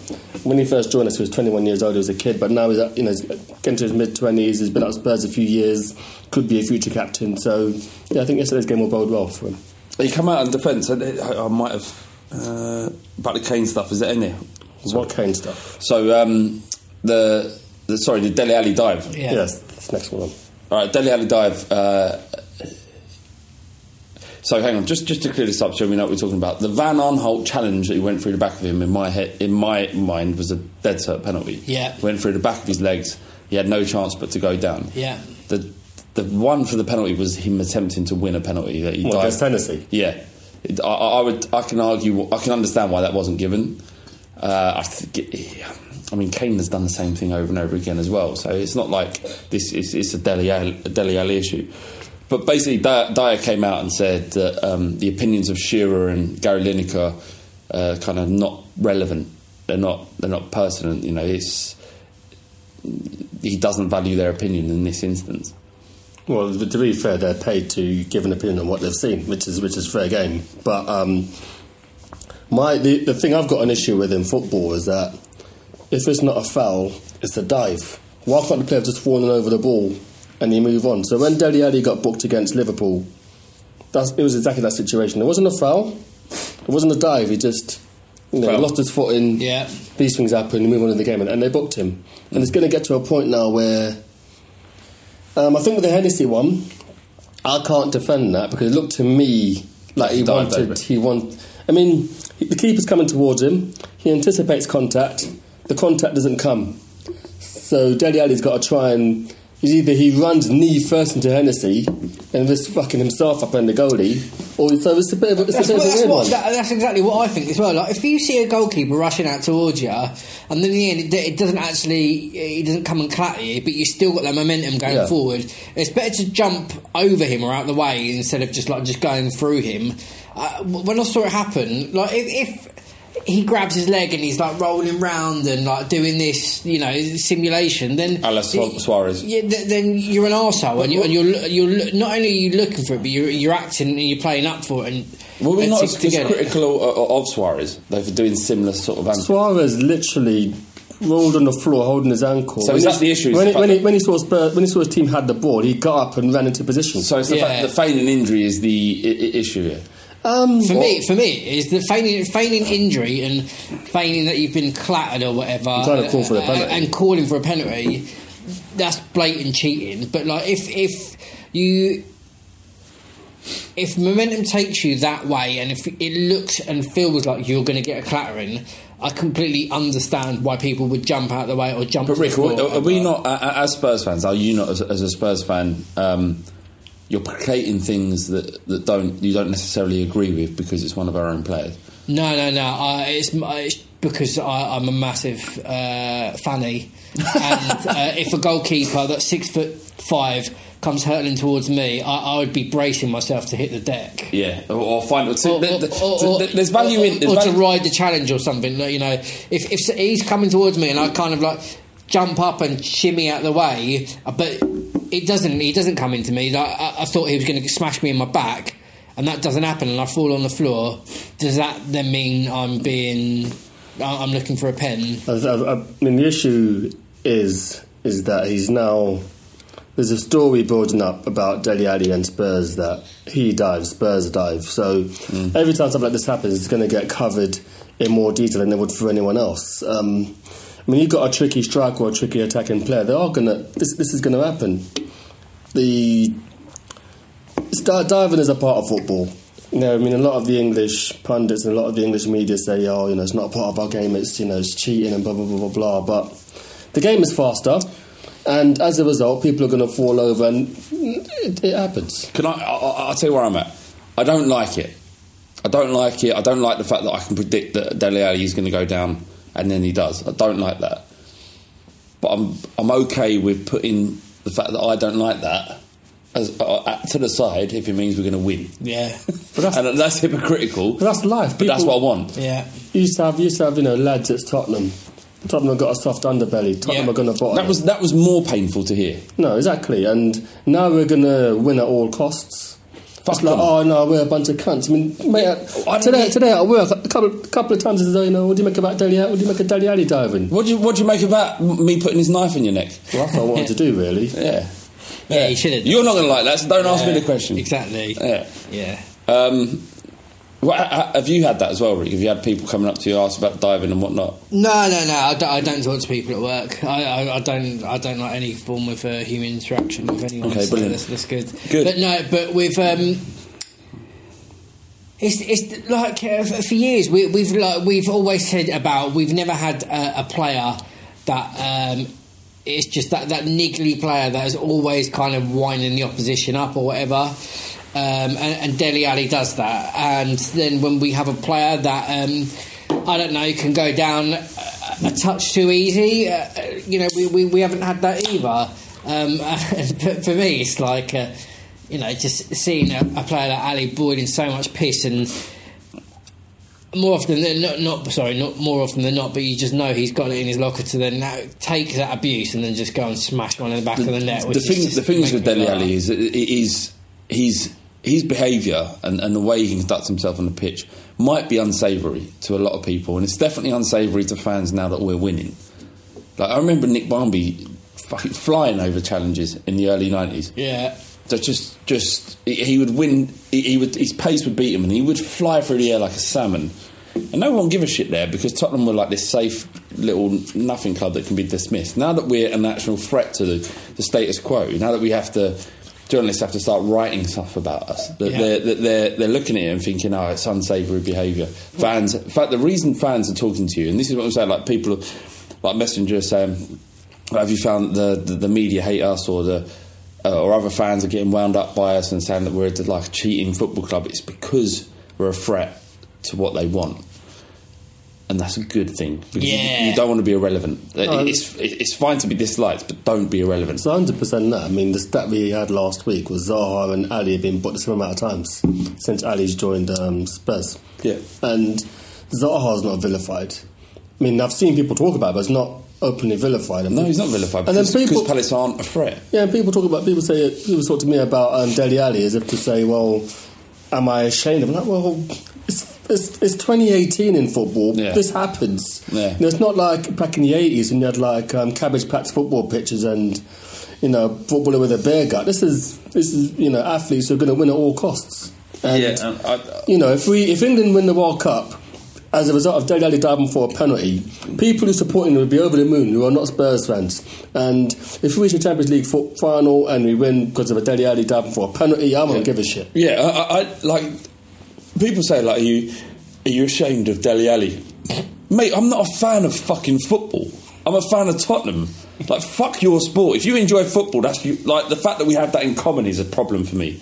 S5: When he first joined us, he was 21 years old. He was a kid, but now he's you know he's getting to his mid 20s. He's been at Spurs a few years. Could be a future captain. So yeah, I think yesterday's game will bode well for him.
S6: He come out in defence. I, I, I might have uh, about the Kane stuff. Is that in there?
S5: What Kane stuff?
S6: So um, the, the sorry, the Dele Alli dive.
S4: Yeah.
S5: Yes, this next one.
S6: All right, Dele Alli dive. Uh, so hang on, just just to clear this up, so we know what we're talking about. The Van Aanholt challenge that he went through the back of him in my head, in my mind, was a dead cert penalty.
S4: Yeah.
S6: went through the back of his legs. He had no chance but to go down.
S4: Yeah.
S6: The the one for the penalty was him attempting to win a penalty that he
S5: What,
S6: dived.
S5: against Hennessy?
S6: Yeah, It- I, I would. I can argue. I can understand why that wasn't given. Uh, I think. It, I mean, Kane has done the same thing over and over again as well. So it's not like this is it's a Dele Dele issue. But basically, Dier came out and said that um, the opinions of Shearer and Gary Lineker are kind of not relevant. They're not. They're not pertinent. You know, it's he doesn't value their opinion in this instance.
S5: Well, to be fair, they're paid to give an opinion on what they've seen, which is which is fair game. But um, my the, the thing I've got an issue with in football is that if it's not a foul, it's a dive. Why can't the player have just fallen over the ball and he move on? So when Dele Alli got booked against Liverpool, that's, it was exactly that situation. It wasn't a foul, it wasn't a dive. He just you know, lost his foot in.
S4: Yeah.
S5: These things happen. You move on in the game, and, and they booked him. And it's going to get to a point now where um, I think with the Hennessy one, I can't defend that because it looked to me like he wanted. He want. I mean, the keeper's coming towards him. He anticipates contact. The contact doesn't come. So Dele Alli's got to try and. He's either he runs knee first into Hennessy and just fucking himself up in the goalie, or so it's a bit of a, it's
S4: That's,
S5: a bit a
S4: that's,
S5: weird
S4: what,
S5: one.
S4: that, that's exactly what I think as well. Like if you see a goalkeeper rushing out towards you, and then in the end it, it doesn't actually, he doesn't come and clatter you, but you still got that momentum going
S5: Yeah.
S4: forward. It's better to jump over him or out the way instead of just like just going through him. Uh, when I saw it happen, like if. if he grabs his leg and he's like rolling round and like doing this, you know, simulation, then
S6: A Su- Suarez.
S4: Yeah, th- then you're an arsehole and, you, and you're you're lo- not only are you looking for it, but you're you're acting and you're playing up for it. And
S6: Were we
S4: and
S6: not
S4: to-
S6: as,
S4: to
S6: as critical of, of Suarez, though, for doing similar sort of antics?
S5: Suarez literally rolled on the floor holding his ankle.
S6: So
S5: When
S6: is
S5: he-
S6: that the issue?
S5: When,
S6: the
S5: he, when, he, when he saw Spurs, when he saw his team had the ball, he got up and ran into position.
S6: So it's the
S4: Yeah.
S6: fact that feigning injury is the I- I- issue here.
S5: Um,
S4: For me, for me, is the feigning, feigning injury and feigning that you've been clattered or whatever,
S5: trying to call for a
S4: uh,
S5: penalty.
S4: and calling for a penalty. That's blatant cheating. But like, if if you if momentum takes you that way, and if it looks and feels like you're going to get a clattering, I completely understand why people would jump out of the way or jump.
S6: But Rick, are, are we not, a- as Spurs fans, are you not, as, as a Spurs fan, um, you're placating things that, that don't you don't necessarily agree with because it's one of our own players?
S4: No, no, no. Uh, it's, it's because I, I'm a massive uh, fanny, and uh, if a goalkeeper that's six foot five comes hurtling towards me, I, I would be bracing myself to hit the deck.
S6: Yeah, or, or find.
S4: Or,
S6: th-
S4: or-
S6: th-
S4: or-
S6: th- th- there's value in. There's
S4: or to ride the challenge or something. like, You know, if if he's coming towards me and I kind of like jump up and shimmy out of the way, uh, but it doesn't. He doesn't come into me. Like, I, I thought he was going to smash me in my back, and that doesn't happen, and I fall on the floor. Does that then mean I'm being? I- I'm looking for a pen.
S5: I, I, I mean, the issue is is that he's now. There's a story building up about Dele Alli and Spurs that he dives, Spurs dive. So every time something like this happens, it's going to get covered in more detail than it would for anyone else. Um, I mean, you've got a tricky striker or a tricky attacking player. They are to. This, this is to happen. The diving is a part of football. You know, I mean, a lot of the English pundits and a lot of the English media say, "Oh, you know, it's not a part of our game. It's you know, it's cheating and blah blah blah blah blah." But the game is faster, and as a result, people are going to fall over, and it, it happens.
S6: Can I, I? I'll tell you where I'm at. I don't like it. I don't like it. I don't like the fact that I can predict that Dele is going to go down, and then he does. I don't like that. But I'm I'm okay with putting the fact that I don't like that as uh, uh, to the side if it means we're going to win.
S4: Yeah,
S5: But that's,
S6: and that's hypocritical.
S5: but that's life.
S6: but that's what I want.
S4: yeah.
S5: You used to have, used to have, you know, lads at Tottenham. Tottenham have got a soft underbelly. Tottenham
S4: Yeah.
S5: are going to bottom.
S6: That was that was more painful to hear.
S5: No, exactly. And now we're going to win at all costs.
S6: Fuck
S5: it's like, oh no, we're a bunch of cunts. I mean, mate,
S6: I
S5: today,
S6: need-
S5: today at work, a couple, couple of times, I said, you know, what do you make about Dele? What do you make of Dele Alli diving?
S6: What do you what do you make about me putting his knife in your neck?
S5: Well, that's what I wanted to do, really.
S6: Yeah.
S4: Yeah, you should have.
S6: You're not going to like that, so don't ask me the question.
S4: Exactly.
S6: Yeah.
S4: Yeah.
S6: Um, ha- have you had that as well, Rick? Have you had people coming up to you ask about diving and whatnot?
S4: No, no, no. I don't, I don't talk to people at work. I, I, I don't. I don't like any form of uh, human interaction with anyone.
S6: Okay,
S4: so
S6: brilliant.
S4: That's, that's good.
S6: Good.
S4: But no, but with um, it's it's like uh, for years we, we've like we've always said about we've never had a, a player that um, it's just that that niggly player that is always kind of winding the opposition up or whatever. Um, and, and Dele Alli does that, and then when we have a player that um, I don't know can go down a, a touch too easy, uh, you know, we, we, we haven't had that either. Um, and for, me, it's like uh, you know, just seeing a, a player like Alli boiling so much piss and more often than not, not sorry, not more often than not, but you just know he's got it in his locker to then now take that abuse and then just go and smash one in the back of the net.
S6: The thing,
S4: is
S6: the thing is with
S4: Dele.
S6: Alli is is he's his behaviour and, and the way he conducts himself on the pitch might be unsavoury to a lot of people, and it's definitely unsavoury to fans now that we're winning. Like I remember Nick Barmby fucking flying over challenges in the early nineties.
S4: Yeah.
S6: So just, just he- would win. He, he would his pace would beat him, and he would fly through the air like a salmon. And no one would give a shit there because Tottenham were like this safe little nothing club that can be dismissed. Now that we're a national threat to the, the status quo, now that we have to, journalists have to start writing stuff about us. That
S4: Yeah.
S6: they're, they're they're looking at it and thinking, oh, it's unsavoury behaviour. Fans, in fact, the reason fans are talking to you, and this is what I'm saying, like people, like messengers saying, have you found the, the, the media hate us or the uh, or other fans are getting wound up by us and saying that we're like a cheating football club? It's because we're a threat to what they want. And that's a good thing because you-
S4: Yeah.
S6: you, don't want to be irrelevant.
S5: No,
S6: it's, it's fine to be disliked, but don't be irrelevant.
S5: It's 100% that. I mean, the stat we had last week was Zaha and Alli have been bought the same amount of times since Alli's joined um, Spurs.
S6: Yeah.
S5: And Zaha's not vilified. I mean, I've seen people talk about it, but it's not openly vilified. And
S6: No, he's not vilified
S5: And then
S6: because,
S5: people-
S6: because Palace aren't a threat.
S5: Yeah, and people talk about people say people talk to me about um, Dele Alli as if to say, "Well, am I ashamed?" I'm like, "Well, it's it's, it's 2018 in football.
S6: Yeah.
S5: This happens.
S6: Yeah.
S5: You know, it's not like back in the 80s when you had like um, cabbage patch football pitches and you know footballer with a bear gut. This is this is you know athletes who are going to win at all costs. And,
S6: yeah, and I,
S5: you know, if we if England win the World Cup as a result of Dele Alli diving for a penalty, people who support England would be over the moon who are not Spurs fans. And if we reach the Champions League final and we win because of a Dele Alli diving for a penalty, I won't give a shit.
S6: Yeah, I, I, I like people say like, are you are you ashamed of Dele Alli? Mate, I'm not a fan of fucking football. I'm a fan of Tottenham. Like fuck your sport. If you enjoy football, that's you, like the fact that we have that in common is a problem for me.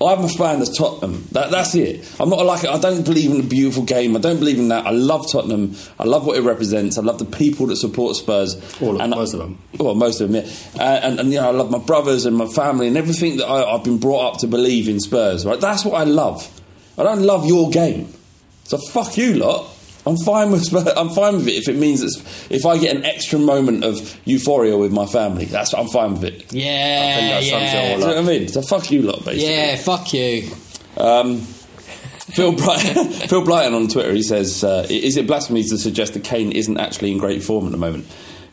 S6: I'm a fan of Tottenham. That, that's it. I'm not like I don't believe in a beautiful game. I don't believe in that. I love Tottenham. I love what it represents. I love the people that support Spurs.
S5: All of-
S6: And I-
S5: most of them.
S6: well, most of them, yeah. Uh, and, and, you know, I love my brothers and my family and everything that I, I've been brought up to believe in Spurs, right? That's what I love. I don't love your game. So fuck you lot. I'm fine with I'm fine with it if it means it's, if I get an extra moment of euphoria with my family. That's I'm fine with it.
S4: Yeah,
S5: that sums it
S4: yeah.
S5: all
S6: you know what I mean? So fuck you lot, basically.
S4: Yeah, fuck you.
S6: Um, Phil, Brighton, Phil Blyton on Twitter, he says, uh, Is it blasphemy to suggest that Kane isn't actually in great form at the moment?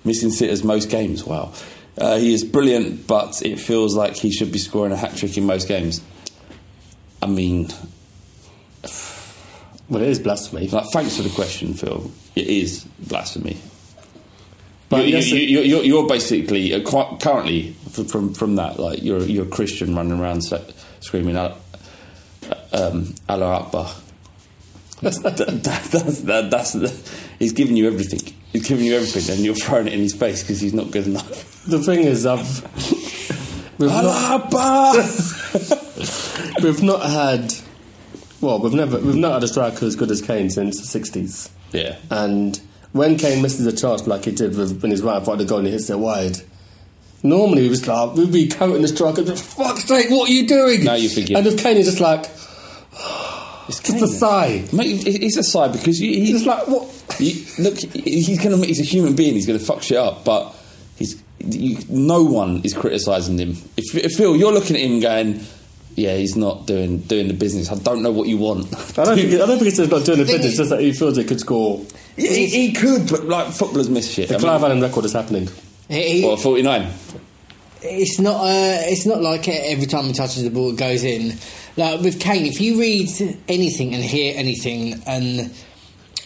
S6: Missing sitters most games. Wow. Uh, he is brilliant, but it feels like he should be scoring a hat trick in most games. I mean,
S5: Well, it is blasphemy.
S6: like, thanks for the question, Phil. It is blasphemy.
S5: But
S6: you,
S5: yes,
S6: you,
S5: it-
S6: you, you're, you're basically uh, currently from, from from that like you're you're a Christian running around screaming out um, Allah Akbar. That's, that, that, that's, that, that's he's giving you everything. He's giving you everything, and you're throwing it in his face because he's not good enough.
S5: The thing is, I've we've not,
S6: Allah Akbar.
S5: we've not had well, we've never we've not had a striker as good as Kane since the '60s.
S6: yeah,
S5: And when Kane misses a chance like he did with, when he's right of the goal and he hits it wide, normally we would like, we'd be counting the striker, for fuck's sake, what are you doing?
S6: Now you forgive.
S5: And if Kane is just like,
S6: it's
S5: just a sigh.
S6: Mate, it's a side because you,
S5: He's
S6: he's
S5: like, what?
S6: You, look, he's gonna. He's a human being. He's gonna fuck shit up. But he's. You, no one is criticising him. If, if Phil, you're looking at him going, "Yeah, he's not doing doing the business." I don't know what you want.
S5: I don't, think, I don't think it's just not doing the
S4: Thing
S5: business,
S4: is-
S5: just that he feels he could score.
S6: Yeah, he, he could, but like footballers miss shit.
S5: The
S6: I
S5: Clive
S6: mean,
S5: Allen record is happening.
S4: He- he-
S6: what, 49?
S4: it's not uh, it's not like every time he touches the ball it goes in. Like with Kane, if you read anything and hear anything and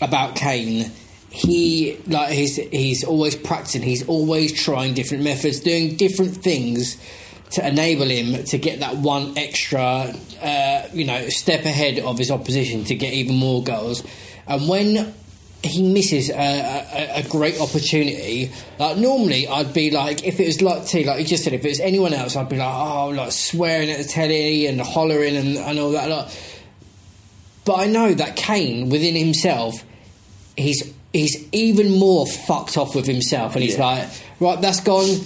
S4: about Kane, he like he's he's always practicing. He's always trying different methods, doing different things to enable him to get that one extra, uh, you know, step ahead of his opposition to get even more goals. And when he misses a, a, a great opportunity. Like normally, I'd be like, if it was like T, like you just said, if it was anyone else, I'd be like, oh, like swearing at the telly and hollering and, and all that. Like. But I know that Kane, within himself, he's he's even more fucked off with himself, and he's like, right, that's gone.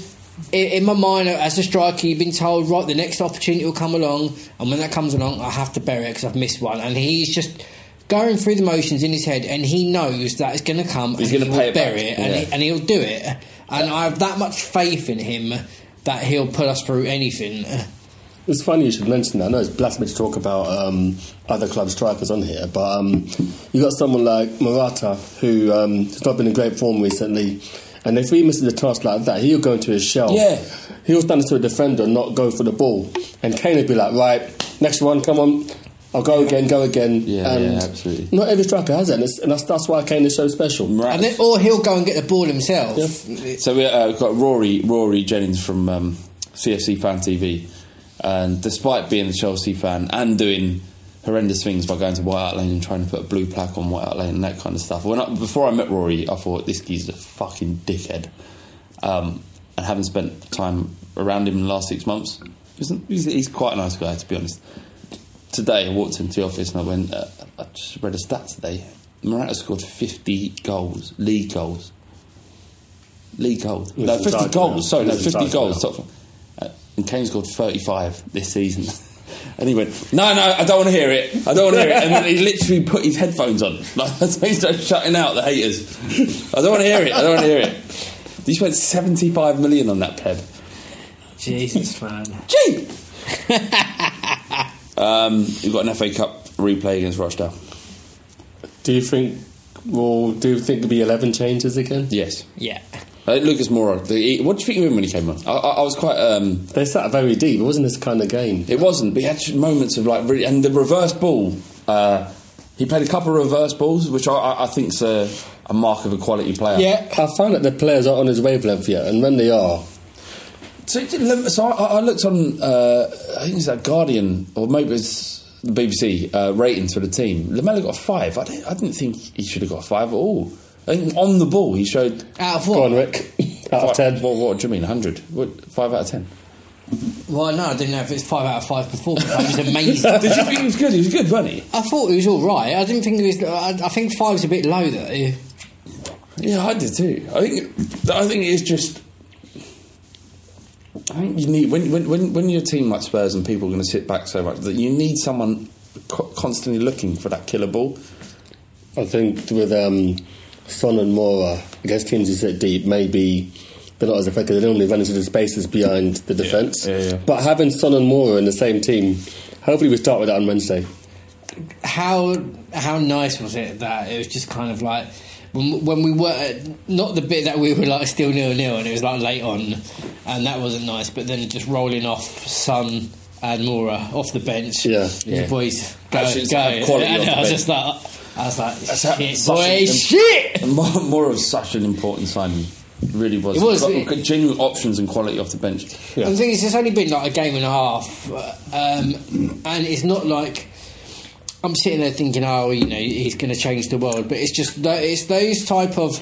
S4: In, in my mind, as a striker, you've been told, right, the next opportunity will come along, and when that comes along, I have to bury it because I've missed one, and he's just going through the motions in his head, and he knows that it's going to come,
S6: He's gonna
S4: he
S6: pay it
S4: bury
S6: back,
S4: it, and,
S6: yeah.
S4: he, and he'll do it, and I have that much faith in him that he'll put us through anything.
S5: It's funny you should mention that. I know it's blasphemy to talk about um, other club strikers on here, but um, you got someone like Morata who um, has not been in great form recently. And if he misses a task like that, he'll go into his shell.
S6: Yeah.
S5: He'll stand to a defender and not go for the ball. And Kane would be like, right, next one, come on. I'll go again, go again.
S6: Yeah,
S5: and
S6: yeah, absolutely.
S5: Not every striker has that, and, it's, and that's, that's why Kane is so special. Right.
S4: And then, or he'll go and get the ball himself.
S6: So we, uh, we've got Rory Rory Jennings from um, CFC Fan TV, and despite being a Chelsea fan and doing horrendous things by going to White Hart Lane and trying to put a blue plaque on White Hart Lane and that kind of stuff. When I, before I met Rory, I thought this geezer's a fucking dickhead, um, and having spent time around him in the last six months, he's, he's quite a nice guy to be honest. Today I walked into the office and I went, uh, I just read a stat today. Morata scored 50 goals, league goals. League goals. No, 50 goals.
S5: now.
S6: Sorry, no, 50 goals.
S5: now.
S6: Top, uh, and Kane scored 35 this season. And he went, no, no, I don't want to hear it. I don't want to hear it. And then he literally put his headphones on. Like, that's how he started shutting out the haters. I don't want to hear it. I don't want to hear it. He spent 75 million on that ped.
S4: Jesus, man.
S6: Gee! um, you've got an FA Cup replay against Rochdale.
S5: Do you think? Well, do you think there'll be eleven changes again?
S6: Yes.
S4: Yeah.
S6: Uh, Lucas Moura. The, what did you think of him when he came on? I, I, I was quite. Um,
S5: They sat very deep. It wasn't this kind of game.
S6: it wasn't, but he had moments of like really. And the reverse ball. Uh, he played a couple of reverse balls, which I, I, I think's a, a mark of a quality player.
S4: Yeah.
S5: I find that the players aren't on his wavelength yet, and when they are,
S6: So, so I, I looked on, uh, I think it's that Guardian, or maybe it's the BBC, uh, ratings for the team. Lamela got a five. I didn't, I didn't think he should have got a five at all. I think on the ball, he showed.
S4: Out of
S5: go on,
S4: what?
S5: Rick. Out of ten.
S6: What, what do you mean, 100? What, five out of ten?
S4: Well, no, I didn't know if it's five out of five performance. It was amazing.
S6: Did you think he was good? He was good, wasn't he?
S4: I thought he was all right. I didn't think he was. I, I think five's a bit low though.
S6: Yeah, I did too. I think I think it's just. I think you need when when when, when you're a team like Spurs and people are going to sit back so much that you need someone co- constantly looking for that killer ball.
S5: I think with um, Son and Moura against teams who sit deep, maybe they're not as effective. They don't really run into the spaces behind the defence.
S6: yeah, yeah.
S5: But having Son and Moura in the same team, hopefully we start with that on Wednesday.
S4: How how nice was it that it was just kind of like when, when we were not the bit that we were like still nil nil and it was like late on, and that wasn't nice. But then just rolling off Son and Moura off the bench.
S5: Yeah.
S4: the boys go
S6: Actually,
S4: go.
S6: quality
S4: and
S6: off the
S4: I was
S6: bench.
S4: just like. I was like,
S6: That's how-
S4: shit,
S6: such
S4: boy,
S6: an-
S4: shit!
S6: More, more of such an important sign. Really was.
S4: It was.
S6: Got genuine options and quality off the bench.
S5: Yeah.
S4: And the thing is, it's only been like a game and a half, um, and it's not like I'm sitting there thinking, oh, you know, he's going to change the world. But it's just tho- it's those type of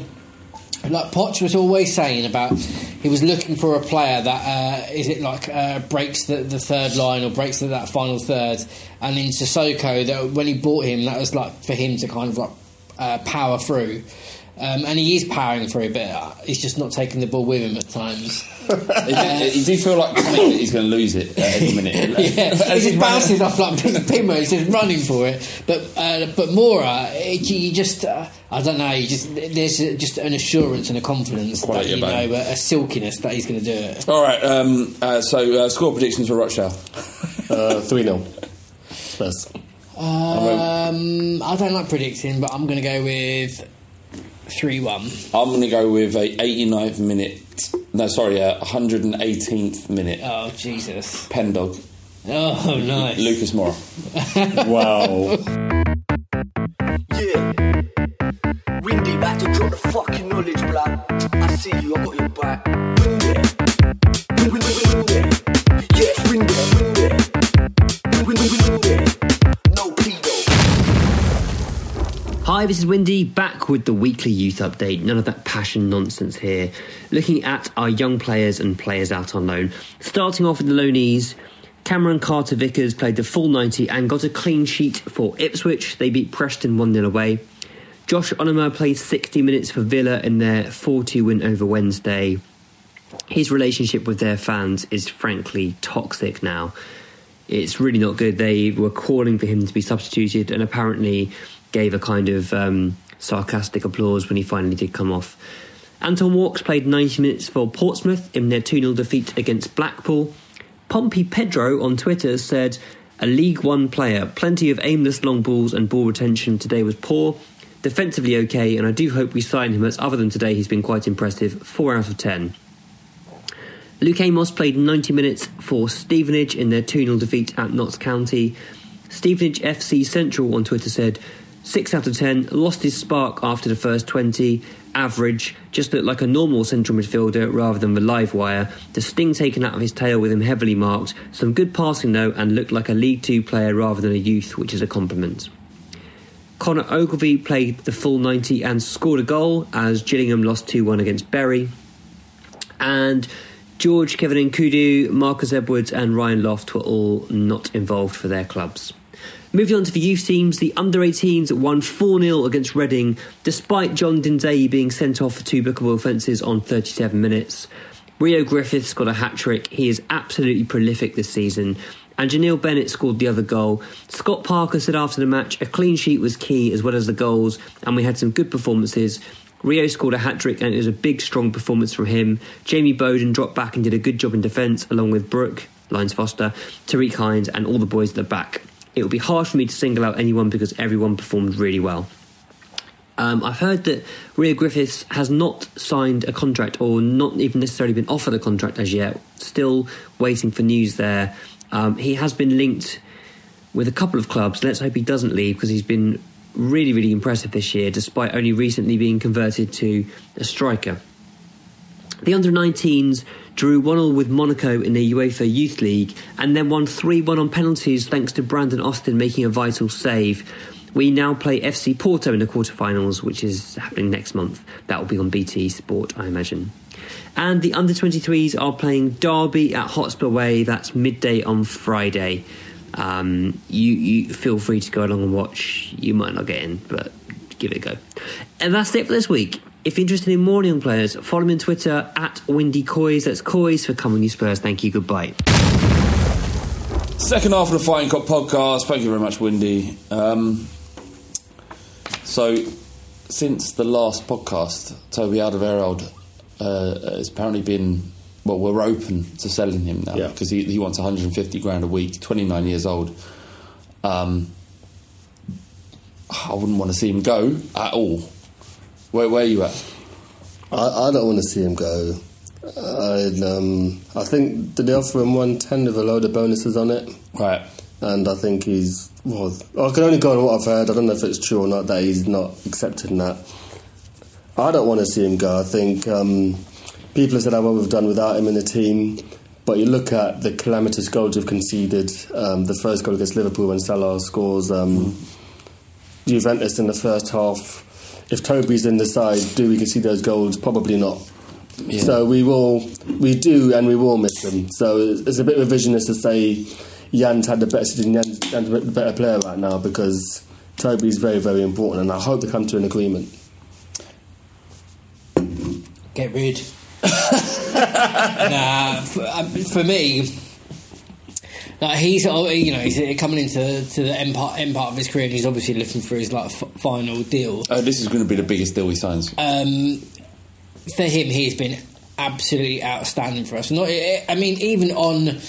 S4: like Potts was always saying about he was looking for a player that uh, is it like uh, breaks the, the third line or breaks the, that final third, and in Sissoko that when he bought him, that was like for him to kind of like uh, power through. Um, and he is powering through, but uh, he's just not taking the ball with him at times.
S6: He did, he did feel like he's going to lose it at any minute.
S4: yeah, he
S6: he's
S4: just bounces
S6: running-
S4: off like Pim- Pimo. He's just running for it. But uh, but Moura, it, you just uh, I don't know. You just there's just an assurance and a confidence
S6: Quality
S4: that you
S6: about
S4: know a, a silkiness that he's going to do it.
S6: All right. Um, uh, so uh, score predictions for Rochdale.
S5: Uh, 3 0. Spurs.
S4: Um, I don't like predicting, but I'm going to go with three one.
S6: I'm going to go with a 89th minute. No, sorry, a 118th minute.
S4: Oh Jesus!
S6: Pen dog.
S4: Oh nice.
S6: Lucas Moura.
S5: Wow.
S7: knowledge. I see you, I got your back. No pedo.
S8: Hi, this is Windy, back with the weekly youth update. None of that passion nonsense here. Looking at our young players and players out on loan. Starting off with the loanees, Cameron Carter Vickers played the full 90 and got a clean sheet for Ipswich. They beat Preston 1 0 away. Josh Onomah played 60 minutes for Villa in their 4 2 win over Wednesday. His relationship with their fans is frankly toxic now it's really not good. They were calling for him to be substituted and apparently gave a kind of um, sarcastic applause when he finally did come off. Anton Walkes played 90 minutes for Portsmouth in their 2 0 defeat against Blackpool. Pompey Pedro on Twitter said, A League One player, plenty of aimless long balls and ball retention today was poor. Defensively okay, and I do hope we sign him as other than today he's been quite impressive. 4 out of 10. Luke Amos played 90 minutes for Stevenage in their 2 0 defeat at Notts County. Stevenage FC Central on Twitter said, 6 out of 10, lost his spark after the first 20, average, just looked like a normal central midfielder rather than the live wire. The sting taken out of his tail with him heavily marked, some good passing though, and looked like a League Two player rather than a youth, which is a compliment. Connor Ogilvie played the full 90 and scored a goal as Gillingham lost 2 1 against Bury. And George, Kevin Nkoudou, Marcus Edwards, and Ryan Loft were all not involved for their clubs. Moving on to the youth teams, the under 18s won 4 0 against Reading, despite John Dinzeyi being sent off for two bookable offences on 37 minutes. Rio Griffiths got a hat trick. He is absolutely prolific this season. And J'Neil Bennett scored the other goal. Scott Parker said after the match, a clean sheet was key as well as the goals, and we had some good performances. Rio scored a hat trick, and it was a big, strong performance from him. Jamie Bowden dropped back and did a good job in defence, along with Brooklyn, Lyons Foster, Tariq Hinds, and all the boys at the back. It would be hard for me to single out anyone because everyone performed really well. Um, I've heard that Rio Griffiths has not signed a contract or not even necessarily been offered a contract as yet. Still waiting for news there. Um, he has been linked with a couple of clubs. Let's hope he doesn't leave because he's been really, really impressive this year, despite only recently being converted to a striker. The under 19s drew 1 0 with Monaco in the UEFA Youth League and then won 3 1 on penalties thanks to Brandon Austin making a vital save. We now play FC Porto in the quarterfinals, which is happening next month. That will be on BT Sport, I imagine. And the under 23s are playing Derby at Hotspur Way. That's midday on Friday. Um, you, you feel free to go along and watch. You might not get in, but give it a go. And that's it for this week. If you're interested in more young players, follow me on Twitter at Windy Coys. That's Coys for Coming You Spurs. Thank you. Goodbye.
S6: Second half of the Fighting Cock podcast. Thank you very much, Windy. Um, so, since the last podcast, Toby Alderweireld uh, has apparently been. Well, we're open to selling him now
S5: Yeah.
S6: because he, he wants 150 grand a week. 29 years old. Um, I wouldn't want to see him go at all. Where, where are you at?
S5: I, I don't want to see him go. I'd, um, I think did they offer him one ten with a load of bonuses on it,
S6: Right.
S5: and I think he's well. I can only go on what I've heard. I don't know if it's true or not that he's not accepting that. I don't want to see him go. I think um, people have said how well we've done without him in the team, but you look at the calamitous goals we've conceded. Um, the first goal against Liverpool when Salah scores. Um, Juventus in the first half. If Toby's in the side, do we concede those goals? Probably not.
S6: Yeah.
S5: So we will, we do, and we will miss him. So it's a bit revisionist to say Jan's had the better season, Jan's, Jan's the better player right now because Toby's very, very important, and I hope they come to an agreement.
S4: Get rid. nah, for, um, for me, like he's uh, you know he's coming into to the end part, end part of his career, and he's obviously looking for his like f- final deal.
S6: Oh, this is going to be the biggest deal he signs.
S4: Um, for him, he's been absolutely outstanding for us. Not, I mean, even on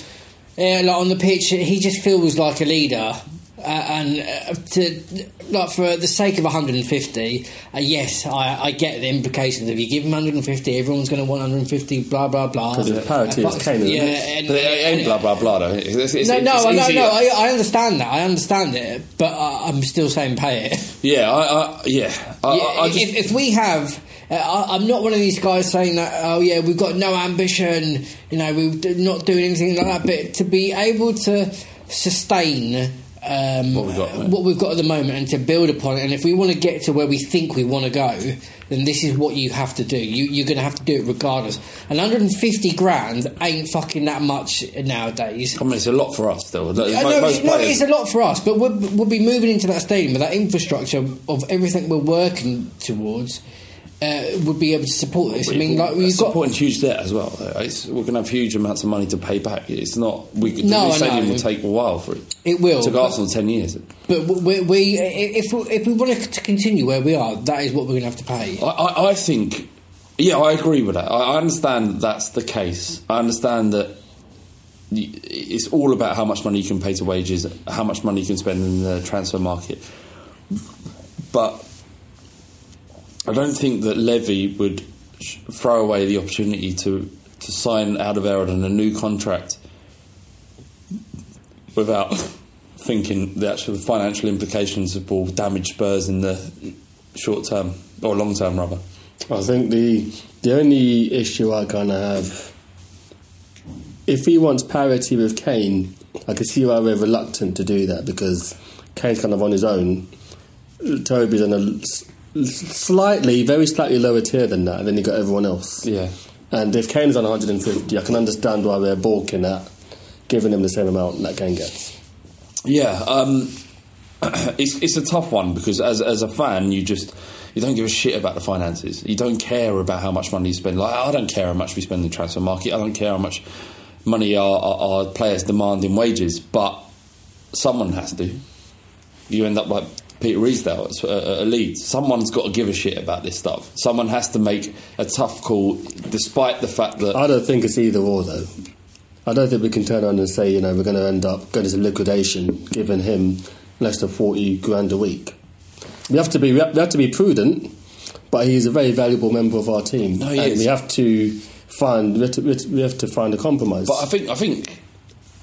S4: yeah, like on the pitch, he just feels like a leader. Uh, and uh, to like for the sake of 150, uh, yes, I, I get the implications. If you give them 150, everyone's going to want 150. Blah blah blah.
S5: Because it's parity,
S4: Uh,
S5: it's Kane,
S4: yeah, and,
S6: But it ain't blah blah blah though. It's, it's,
S4: no, no,
S6: it's
S4: I- no,
S6: easy.
S4: no. I, I understand that. I understand it, but I, I'm still saying pay it.
S6: Yeah, I, I yeah. I,
S4: Yeah,
S6: just,
S4: if, if we have, uh, I, I'm not one of these guys saying that. Oh yeah, we've got no ambition. You know, we're not doing anything like that. But to be able to sustain. Um,
S6: What we've got,
S4: what we've got at the moment, and to build upon it, and if we want to get to where we think we want to go, then this is what you have to do. You, you're going to have to do it regardless. And 150 grand ain't fucking that much nowadays.
S6: I mean, it's a lot for us still. Mo-
S4: I know,
S6: most
S4: no, it's a lot for us, but we'll, we'll be moving into that stadium with that infrastructure of everything we're working towards. Uh, would be able to support this. I mean, like we've got.
S6: supporting huge debt as well. It's, we're going to have huge amounts of money to pay back. It's not. We, the
S4: No, I
S6: stadium will take a while for it.
S4: It will,
S6: It took Arsenal ten years.
S4: But we, we if we, if we want to continue where we are, that is what we're going to have to pay.
S6: I, I, I think. Yeah, I agree with that. I, I understand that's the case. I understand that it's all about how much money you can pay to wages, how much money you can spend in the transfer market. But I don't think that Levy would throw away the opportunity to, to sign out of on a new contract without thinking the actual financial implications will damage Spurs in the short term or long term rather.
S5: I think the the only issue I kind of have, if he wants parity with Kane, I can see why we're reluctant to do that because Kane's kind of on his own. Toby's on a slightly, very slightly lower tier than that, and then you've got everyone else.
S6: Yeah.
S5: And if Kane's on 150, I can understand why we're balking at giving him the same amount that Kane gets.
S6: Yeah, um, it's it's a tough one because as as a fan, you just you don't give a shit about the finances. You don't care about how much money you spend. Like I don't care how much we spend in the transfer market. I don't care how much money our, are, are players demanding wages, but someone has to. You end up like Peter Ridsdale at, Leeds. Someone's got to give a shit about this stuff. Someone has to make a tough call, despite the fact that
S5: I don't think it's either or though. I don't think we can turn around and say, you know, we're going to end up going into liquidation, giving him less than forty grand a week. We have to be we have, to be prudent, but he's a very valuable member of our team,
S6: No, he
S5: and
S6: is.
S5: we have to find to, we have to- we have to find a compromise.
S6: But I think I think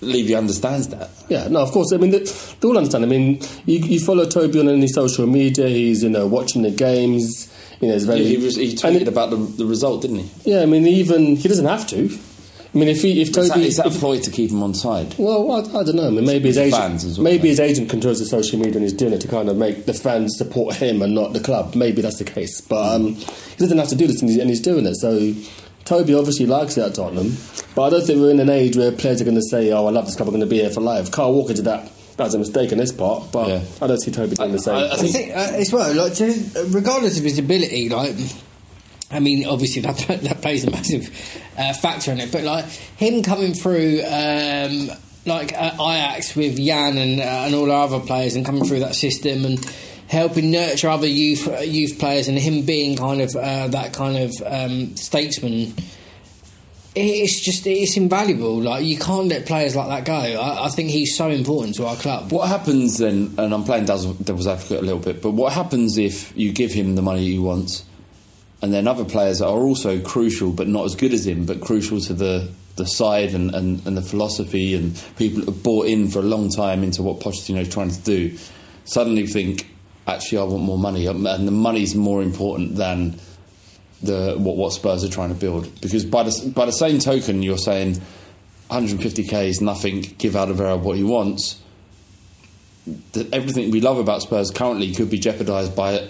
S6: Levy understands that.
S5: Yeah, no, of course. I mean, they, they all understand. I mean, you, you follow Toby on any social media. He's you know watching the games. You know, very.
S6: he, was, he tweeted
S5: it-
S6: about the, the result, didn't he?
S5: Yeah, I mean, even he doesn't have to. I mean, if he if Toby
S6: is that
S5: if-
S6: a ploy to keep him on side?
S5: Well, I, I don't know. I mean, maybe his agent,
S6: well,
S5: maybe
S6: yeah.
S5: his agent controls the social media and he's doing it to kind of make the fans support him and not the club. Maybe that's the case, but um, he doesn't have to do this, and he's, and he's doing it. So Toby obviously likes it at Tottenham, but I don't think we're in an age where players are going to say, "Oh, I love this club. I'm going to be here for life." Carl Walker did that. That's a mistake on his part, but
S6: Yeah.
S5: I don't see Toby doing the same.
S6: I- I
S4: I think uh, as well, like regardless of his ability, like I mean, obviously that that plays a massive uh, factor in it. But like him coming through, um, like uh, Ajax with Jan and uh, and all our other players, and coming through that system and helping nurture other youth uh, youth players, and him being kind of uh, that kind of um, statesman. It's just it's invaluable. Like you can't let players like that go. I, I think he's so important to our club.
S6: What happens then? And I'm playing devil's, advocate a little bit, but what happens if you give him the money he wants, and then other players that are also crucial but not as good as him, but crucial to the the side and, and, and the philosophy, and people that have bought in for a long time into what Pochettino's trying to do, suddenly think, actually, I want more money, and the money's more important than the what, what Spurs are trying to build. Because by the by the same token, you're saying 150k is nothing. Give Alderweireld what he wants that everything we love about Spurs currently could be jeopardised by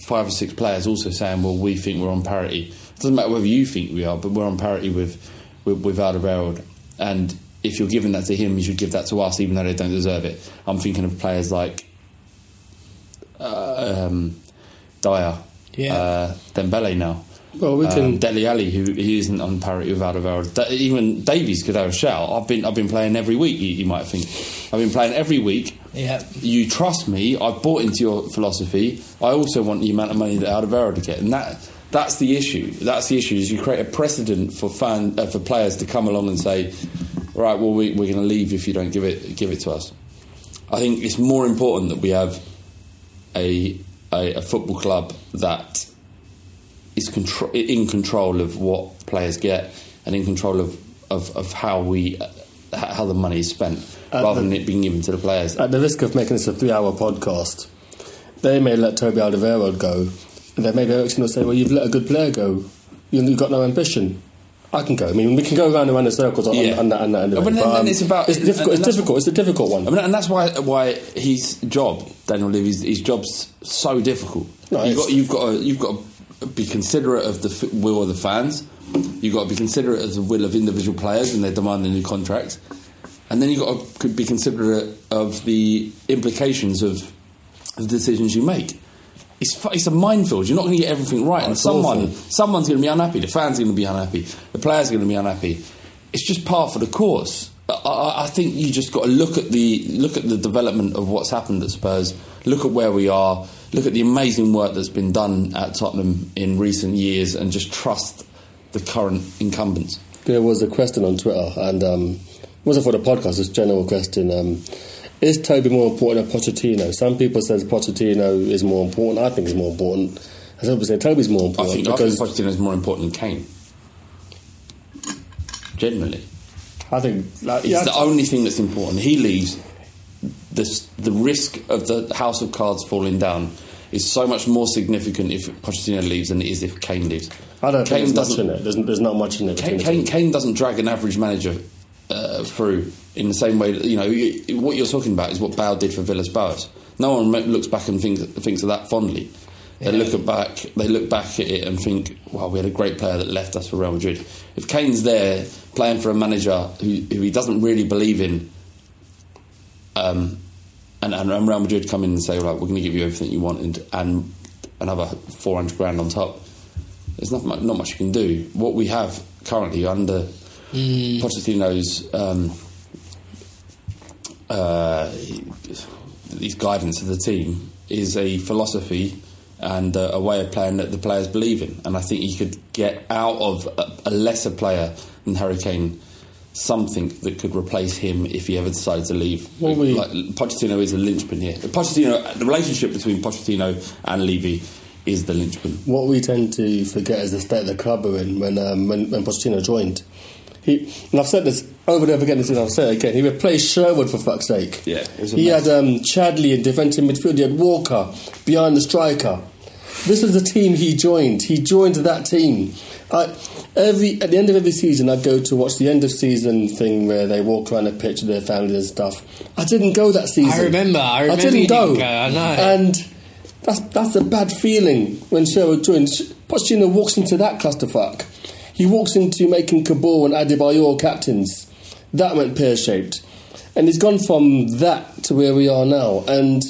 S6: five or six players also saying, "Well, we think we're on parity." It doesn't matter whether you think we are, but we're on parity with with, with Alderweireld. And if you're giving that to him, you should give that to us, even though they don't deserve it. I'm thinking of players like uh, um, Dier,
S4: Yeah.
S6: uh, Dembele now.
S5: Well, we can-
S6: um, Dele Alli, who he isn't on parity with Alderweireld. Da- even Davies could have a shout. I've been I've been playing every week. You, you might think I've been playing every week.
S4: Yeah.
S6: You trust me. I've bought into your philosophy. I also want the amount of money that Alderweireld to get, and that that's the issue. That's the issue. Is you create a precedent for fan uh, for players to come along and say, right, well, we, we're going to leave if you don't give it give it to us. I think it's more important that we have a a, a football club that is contro- in control of what players get and in control of, of, of how we uh, how the money is spent
S5: At
S6: rather
S5: the-
S6: than it being given to the players.
S5: At the risk of making this a three-hour podcast, they may let Toby Alderweireld go, and then maybe Eriksen will say, "Well, you've let a good player go. You- You've got no ambition." I can go. I mean, we can go around and around in circles on,
S6: Yeah.
S5: on that. On that anyway.
S6: But then-
S5: But,
S6: then
S5: um,
S6: it's about-
S5: it's difficult. It's difficult. It's a difficult one.
S6: I mean, and that's why why his job, Daniel Levy's his job's so difficult.
S5: No,
S6: you've got you've got to, you've got to be considerate of the f- will of the fans. You've got to be considerate of the will of individual players and they're demanding new contracts. And then you've got to be considerate of the implications of the decisions you make. It's, it's a minefield. You're not going to get everything right, and someone
S5: awful.
S6: someone's going to be unhappy. The fans are going to be unhappy. The players are going to be unhappy. It's just par for the course. I, I, I think you just got to look at the look at the development of what's happened at Spurs. Look at where we are. Look at the amazing work that's been done at Tottenham in recent years, and just trust the current incumbents.
S5: There was a question on Twitter, and um, it wasn't for the podcast. It's a general question. Um, is Toby more important than Pochettino? Some people says Pochettino is more important. I think he's more important. Some people say Toby's more
S6: I
S5: important
S6: think, I think Pochettino is more important than Kane. Generally.
S5: I think like,
S6: It's
S5: yeah,
S6: the only thing that's important. He leaves. This, the risk of the house of cards falling down is so much more significant if Pochettino leaves than it is if Kane leaves.
S5: I don't
S6: Kane
S5: think there's much in it. There's, there's not much in it.
S6: Kane, Kane. Kane doesn't drag an average manager uh, through in the same way. That, you know you- what you're talking about is what Bale did for Villas Boas. No one looks back and thinks thinks of that fondly. They look at back. They look back at it and think, "Wow, we had a great player that left us for Real Madrid." If Kane's there playing for a manager who, who he doesn't really believe in, um, and, and, Real Madrid come in and say, "Right, we're going to give you everything you want and, and another 400 grand on top," there's not much, not much you can do. What we have currently under Pochettino's um, uh, his guidance of the team is a philosophy and uh, a way of playing that the players believe in. And I think he could get out of a, a lesser player than Harry Kane something that could replace him if he ever decided to leave.
S5: Well, we-
S6: like, Pochettino is a linchpin here. Pochettino, the relationship between Pochettino and Levy is the linchpin.
S5: What we tend to forget is the state the club are in when um, when, when Pochettino joined. He and I've said this over and over again, and I'll say it again. He replaced Sherwood for fuck's sake.
S6: Yeah, it was a
S5: he
S6: mess.
S5: had um, Chadli in defensive midfield. He had Walker behind the striker. This is the team he joined. He joined that team. I, every at the end of every season, I'd go to watch the end of season thing where they walk around a pitch with their families and stuff. I didn't go that season.
S4: I remember, I remember
S5: didn't
S4: you
S5: go.
S4: didn't go, I know.
S5: And that's that's a bad feeling when Sherwood joins. Pochettino walks into that clusterfuck. He walks into making Kaboul and Adebayor captains. That went pear shaped, and he's gone from that to where we are now. And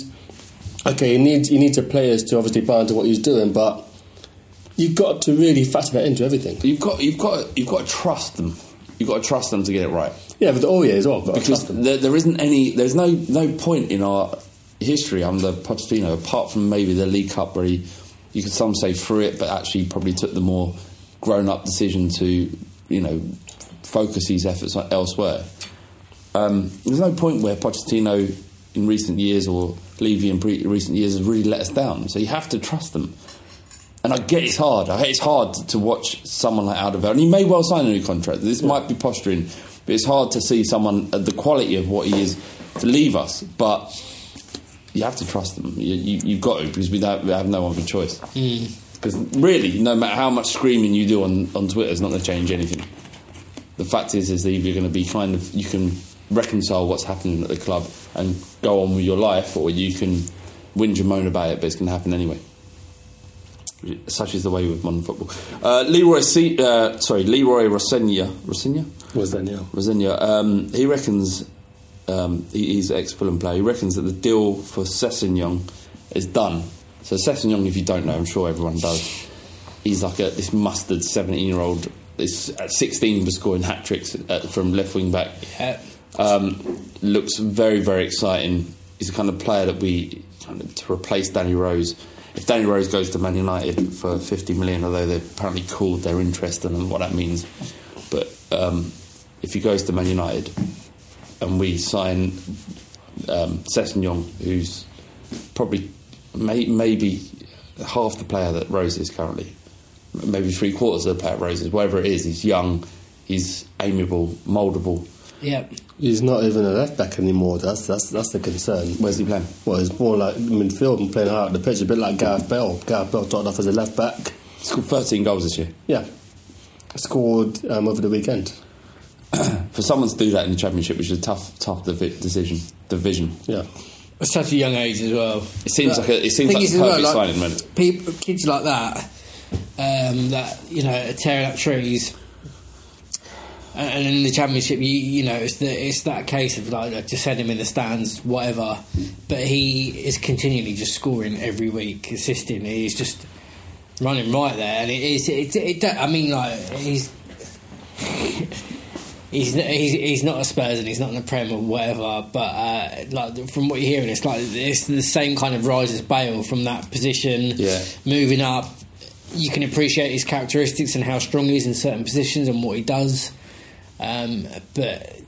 S5: okay, he needs he needs the players to obviously buy into what he's doing, but you've got to really factor that into everything.
S6: You've got, you've got, you've got to trust them. You've got to trust them to get it right.
S5: Yeah, but oh yeah, as well.
S6: Because there, there isn't any there's no no point in our history under Pochettino apart from maybe the League Cup where he you could some say threw it but actually probably took the more grown up decision to you know focus his efforts elsewhere um, there's no point where Pochettino in recent years or Levy in pre- recent years has really let us down so you have to trust them and I get it's hard. I get it's hard to watch someone like Alderweireld, and he may well sign a new contract. This might be posturing, but it's hard to see someone at the quality of what he is to leave us. But you have to trust them. You, you, you've got to because we, don't, we have no other choice. Hmm. Because really, no matter how much screaming you do on, on Twitter, it's not going to change anything. The fact is, is that you're going to be kind of you can reconcile what's happening at the club and go on with your life, or you can whinge and moan about it, but it's going to happen anyway such is the way with modern football. Uh, Leroy, C- uh, sorry, Leroy Rosenior, Rosenior,
S5: Was then yeah.
S6: Rosenior. Um, he reckons um, he, he's ex Fulham player. He reckons that the deal for Sessegnon is done. So Sessegnon, if you don't know, I'm sure everyone does. He's like a, this mustard 17 year old. This at 16 was scoring hat tricks at, from left wing back.
S4: Yeah.
S6: Um, looks very very exciting. He's the kind of player that we to replace Danny Rose. If Danny Rose goes to Man United for 50 million, although they've apparently cooled their interest and what that means, but um, if he goes to Man United and we sign um, Sessegnon, who's probably may, maybe half the player that Rose is currently, maybe three quarters of the player Rose is, whatever it is, he's young, he's amiable, mouldable.
S4: Yep.
S5: He's not even a left back anymore. That's that's that's the concern.
S6: Where's he playing?
S5: Well, he's more like midfield and playing out the pitch, a bit like Gareth Bale. Gareth Bale started off as a left back.
S6: Scored 13 goals this year.
S5: Yeah, scored um, over the weekend.
S6: For someone to do that in the Championship, which is a tough, tough divi- decision, division.
S5: Yeah,
S4: At such a young age as well.
S6: It seems like a- it seems like
S4: is
S6: a
S4: as
S6: perfect signing, man.
S4: People, kids like that, um, that you know, are tearing up trees. And in the championship, you you know, it's the it's that case of like just send him in the stands, whatever. But he is continually just scoring every week, assisting. He's just running right there, and it is. It, it, it, I mean, like he's. He's, he's he's not a Spurs and he's not in the Prem or whatever, but uh, like from what you're hearing, it's like it's the same kind of rise as Bale from that position,
S6: Yeah.
S4: moving up. You can appreciate his characteristics and how strong he is in certain positions and what he does. Um, but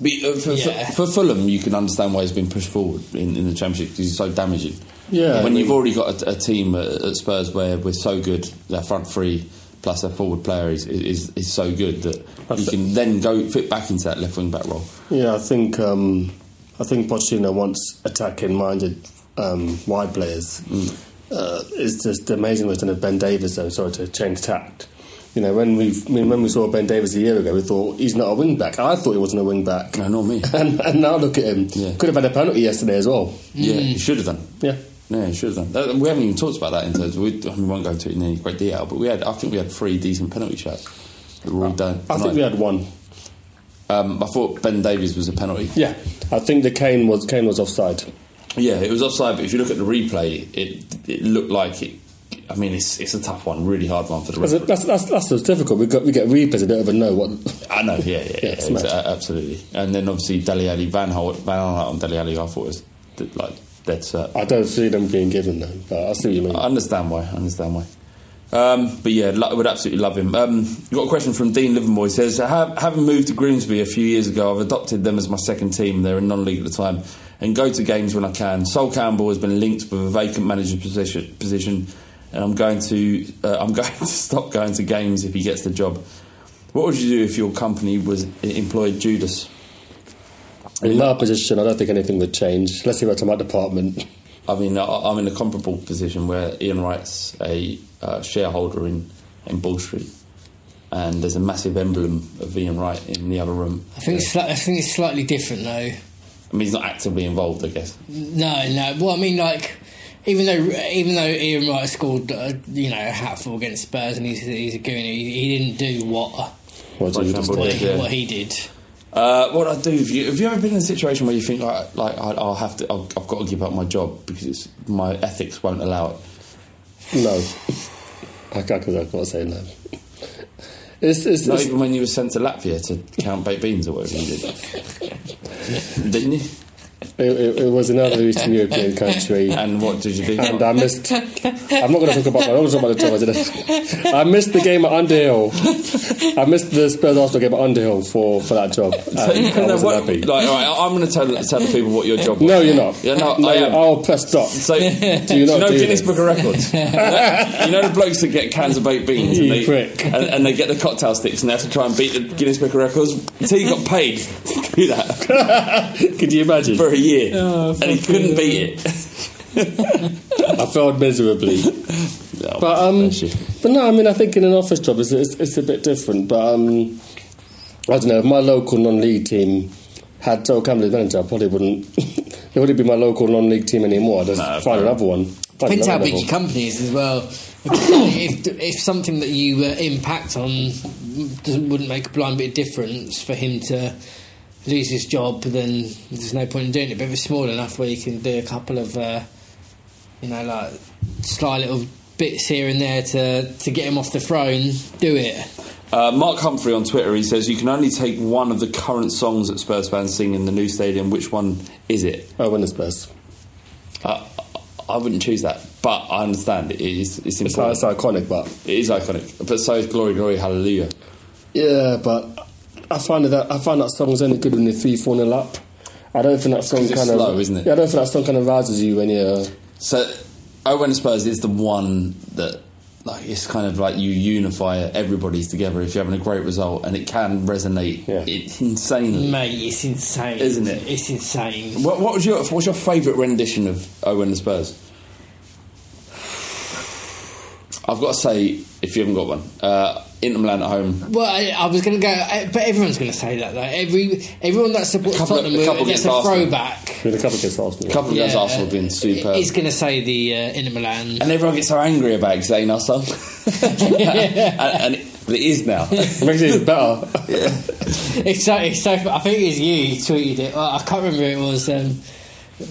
S6: But, uh, for,
S4: Yeah.
S6: for, for Fulham, you can understand why he's been pushed forward in, in the Championship because he's so damaging.
S5: Yeah,
S6: When
S5: I
S6: you've already got a, a team at, at Spurs where we're so good, their front three plus their forward player is, is, is so good that you can then go fit back into that left wing back role.
S5: yeah. I think um, I think Pochettino wants attacking-minded um, wide players.
S6: Mm.
S5: Uh, it's just amazing what's done with Ben Davies. Though, sorry to change tact. You know, when we when we saw Ben Davies a year ago, we thought he's not a wing back. I thought he wasn't a wing back.
S6: No, not me.
S5: And, and now look at him.
S6: Yeah.
S5: Could have had a penalty yesterday as well.
S6: Yeah, he should have done.
S5: Yeah.
S6: Yeah, he should have done. We haven't even talked about that in terms. Of, we, we won't go into it in any great detail, but we had. I think we had three decent penalty shots. That were all done.
S5: I think we had one.
S6: Um, I thought Ben Davies was a penalty.
S5: Yeah, I think the Kane was Kane was offside.
S6: Yeah, it was offside, but if you look at the replay, it it looked like it I mean, it's it's a tough one, really hard one for the
S5: That's,
S6: referee.
S5: that's, that's, that's what's difficult. We got we get replays and don't even know what.
S6: I know, yeah, yeah, yeah,
S5: Yeah,
S6: absolutely. And then obviously Dele Alli, Van Aanholt, Van Aanholt on Dele Alli, I thought was like dead set.
S5: I don't see them being given them, but I see what you mean.
S6: I understand why. I understand why. Um, but yeah, lo- would absolutely love him. Um, got a question from Dean Livermore. He says, having moved to Grimsby a few years ago, I've adopted them as my second team. They're in non-league at the time, and go to games when I can. Sol Campbell has been linked with a vacant manager position, position and I'm going to uh, I'm going to stop going to games if he gets the job. What would you do if your company was employed Judas?
S5: In my position, I don't think anything would change. Let's see what's in my department.
S6: I mean, I- I'm in a comparable position where Ian Wright's a uh, shareholder in, in Bull Street, and there's a massive emblem of Ian Wright in the other room.
S4: I think it's sli- I think it's slightly different though.
S6: I mean, he's not actively involved, I guess.
S4: No, no. Well, I mean, like, even though even though Ian Wright scored, uh, you know, a hatful against Spurs, and he's he's a goon, he, he didn't do what
S5: What
S6: Like
S5: you
S4: what,
S6: did,
S4: he,
S6: yeah.
S4: what he did.
S6: Uh, what I do? Have you, have you ever been in a situation where you think like, like I, I'll have to, I'll, I've got to give up my job because it's, my ethics won't allow it?
S5: No, I can't. I can't say no. It's, it's,
S6: Not
S5: it's,
S6: even when you were sent to Latvia to count baked beans or whatever you did, didn't you?
S5: It, it, was another Eastern European country.
S6: And what did you do?
S5: and I missed. I'm not going to talk about. I'm not talk about the job. I. I missed the game at Underhill. I missed the Spurs Arsenal game at Underhill for, for that job. And I wasn't
S6: what,
S5: happy.
S6: Like, all right, I'm going to tell, tell the people what your job was.
S5: No, you're not.
S6: Yeah, no,
S5: no
S6: I am.
S5: I'll press stop.
S6: So, do
S5: you
S6: you
S5: not
S6: know
S5: do
S6: Guinness
S5: this?
S6: Book of Records? you know the blokes that get cans of baked beans and they, and, and they get the cocktail sticks and they have to try and beat the Guinness Book of Records until you got paid to do that
S5: Could you imagine?
S6: for a year,
S4: Oh,
S6: and he couldn't beat it.
S5: I failed miserably.
S6: Oh,
S5: But um, but no, I mean, I think in an office job, it's, it's, it's a bit different. But um, I don't know. If my local non-league team had Joe Campbell as manager, I probably wouldn't. it wouldn't be my local non-league team anymore. I'd just
S6: No,
S5: find
S6: fair
S5: another one. Find
S4: Depends how big
S5: level.
S4: your company is as well. if, if something that you uh, impact on doesn't, wouldn't make a blind bit of difference for him to lose his job, then there's no point in doing it. But if it's small enough where you can do a couple of, uh, you know, like sly little bits here and there to, to get him off the throne, do it.
S6: Uh, Mark Humphrey on Twitter, he says, You can only take one of the current songs that Spurs fans sing in the new stadium. Which one is it?
S5: Oh, when the Spurs.
S6: Uh, I wouldn't choose that, but I understand it is it's
S5: It's, like,
S6: important.
S5: it's iconic, but
S6: It is iconic, but so is Glory, Glory, Hallelujah.
S5: yeah, but I find that I find that song's only good when you're three, four nil up. I don't think that song
S6: 'Cause it's
S5: kind of
S6: slow, isn't it?
S5: Yeah, I don't think that song kind of rouses you when you're.
S6: So, When the Spurs is the one that, like, it's kind of like you unify everybody's together if you're having a great result, and it can resonate
S5: Yeah.
S6: it, insanely.
S4: Mate, it's insane.
S6: Isn't it?
S4: It's insane.
S6: What, what was your what's your favourite rendition of When the Spurs? I've got to say, if you haven't got one, uh, Inter Milan at home.
S4: Well, I, I was going to go, I- but everyone's going to say that though. Every everyone that supports
S6: Couple of-
S4: Tottenham,
S6: a couple
S4: gets
S6: against
S4: a
S6: Arsenal.
S4: throwback.
S5: With a couple against Arsenal.
S6: couple against Arsenal have been superb.
S4: He's going to say the uh, Inter Milan.
S6: and everyone gets so angry about it saying our song. and, and it, but it is now.
S5: It makes it even better.
S4: It's so, it's so. I think it was you who tweeted it. Well, I can't remember. who It was um,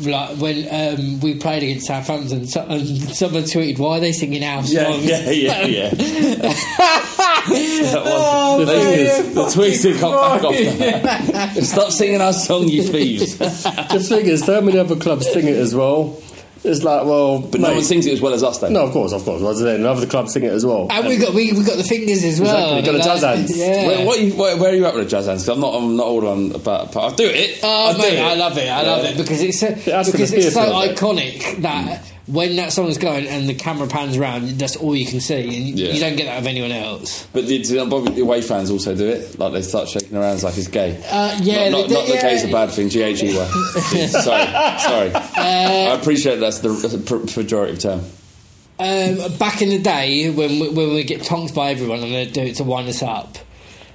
S4: like when um, we played against Southampton. So, and someone tweeted, "Why are they singing our
S6: Yeah,
S4: song?"
S6: yeah, yeah, yeah. That one.
S4: Oh,
S6: the,
S4: brilliant.
S6: the tweets that got back off that. Stop singing our song, you thieves.
S5: the thing is, so many other clubs sing it as well. It's like, well,
S6: But no one sings it as well as us, though.
S5: No, of course, of course. What's it? Other clubs sing it as well.
S4: And we got we, we got the fingers as well.
S5: Exactly, got the jazz hands.
S4: Yeah.
S6: Where, what you, where, where are you at with the jazz hands? 'Cause I'm not, I'm not all on about. I'll do it.
S4: Oh
S6: I'll do
S4: mate,
S6: it.
S4: I love it. I love it because it's so,
S5: adds to
S4: because it's so
S5: it.
S4: iconic that mm. When that song's going and the camera pans around, that's all you can see, and
S6: Yeah.
S4: you don't get that of anyone else.
S6: But the, the, the away fans also do it. Like they start shaking their hands like it's gay.
S4: Uh, yeah,
S6: not, not,
S4: they-
S6: not
S4: yeah.
S6: gay's a bad thing. G H E Y. Sorry, sorry. I appreciate that's the pejorative term.
S4: Um, back in the day when we, when we get tonked by everyone and they do it to wind us up.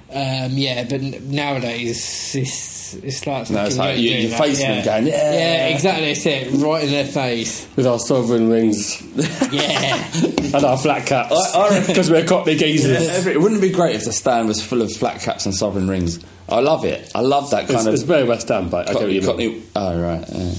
S4: Um, yeah, but nowadays it's it's like
S6: No, it's like
S4: don't
S6: you-
S4: do
S6: you're
S4: that,
S6: facing
S4: yeah.
S6: them going, "Yeah."
S4: yeah, exactly. It's it, right in their face.
S5: With our sovereign rings
S4: Yeah,
S5: and our flat caps.
S6: I- I reckon-
S5: Because we're Cockney geezers.
S6: Every- it wouldn't be great if the stand was full of flat caps and sovereign rings. I love it. I love that kind
S5: It's,
S6: of.
S5: it's very West Ham, but I get what
S6: Cockney,
S5: you mean.
S6: Cockney, oh right. yeah.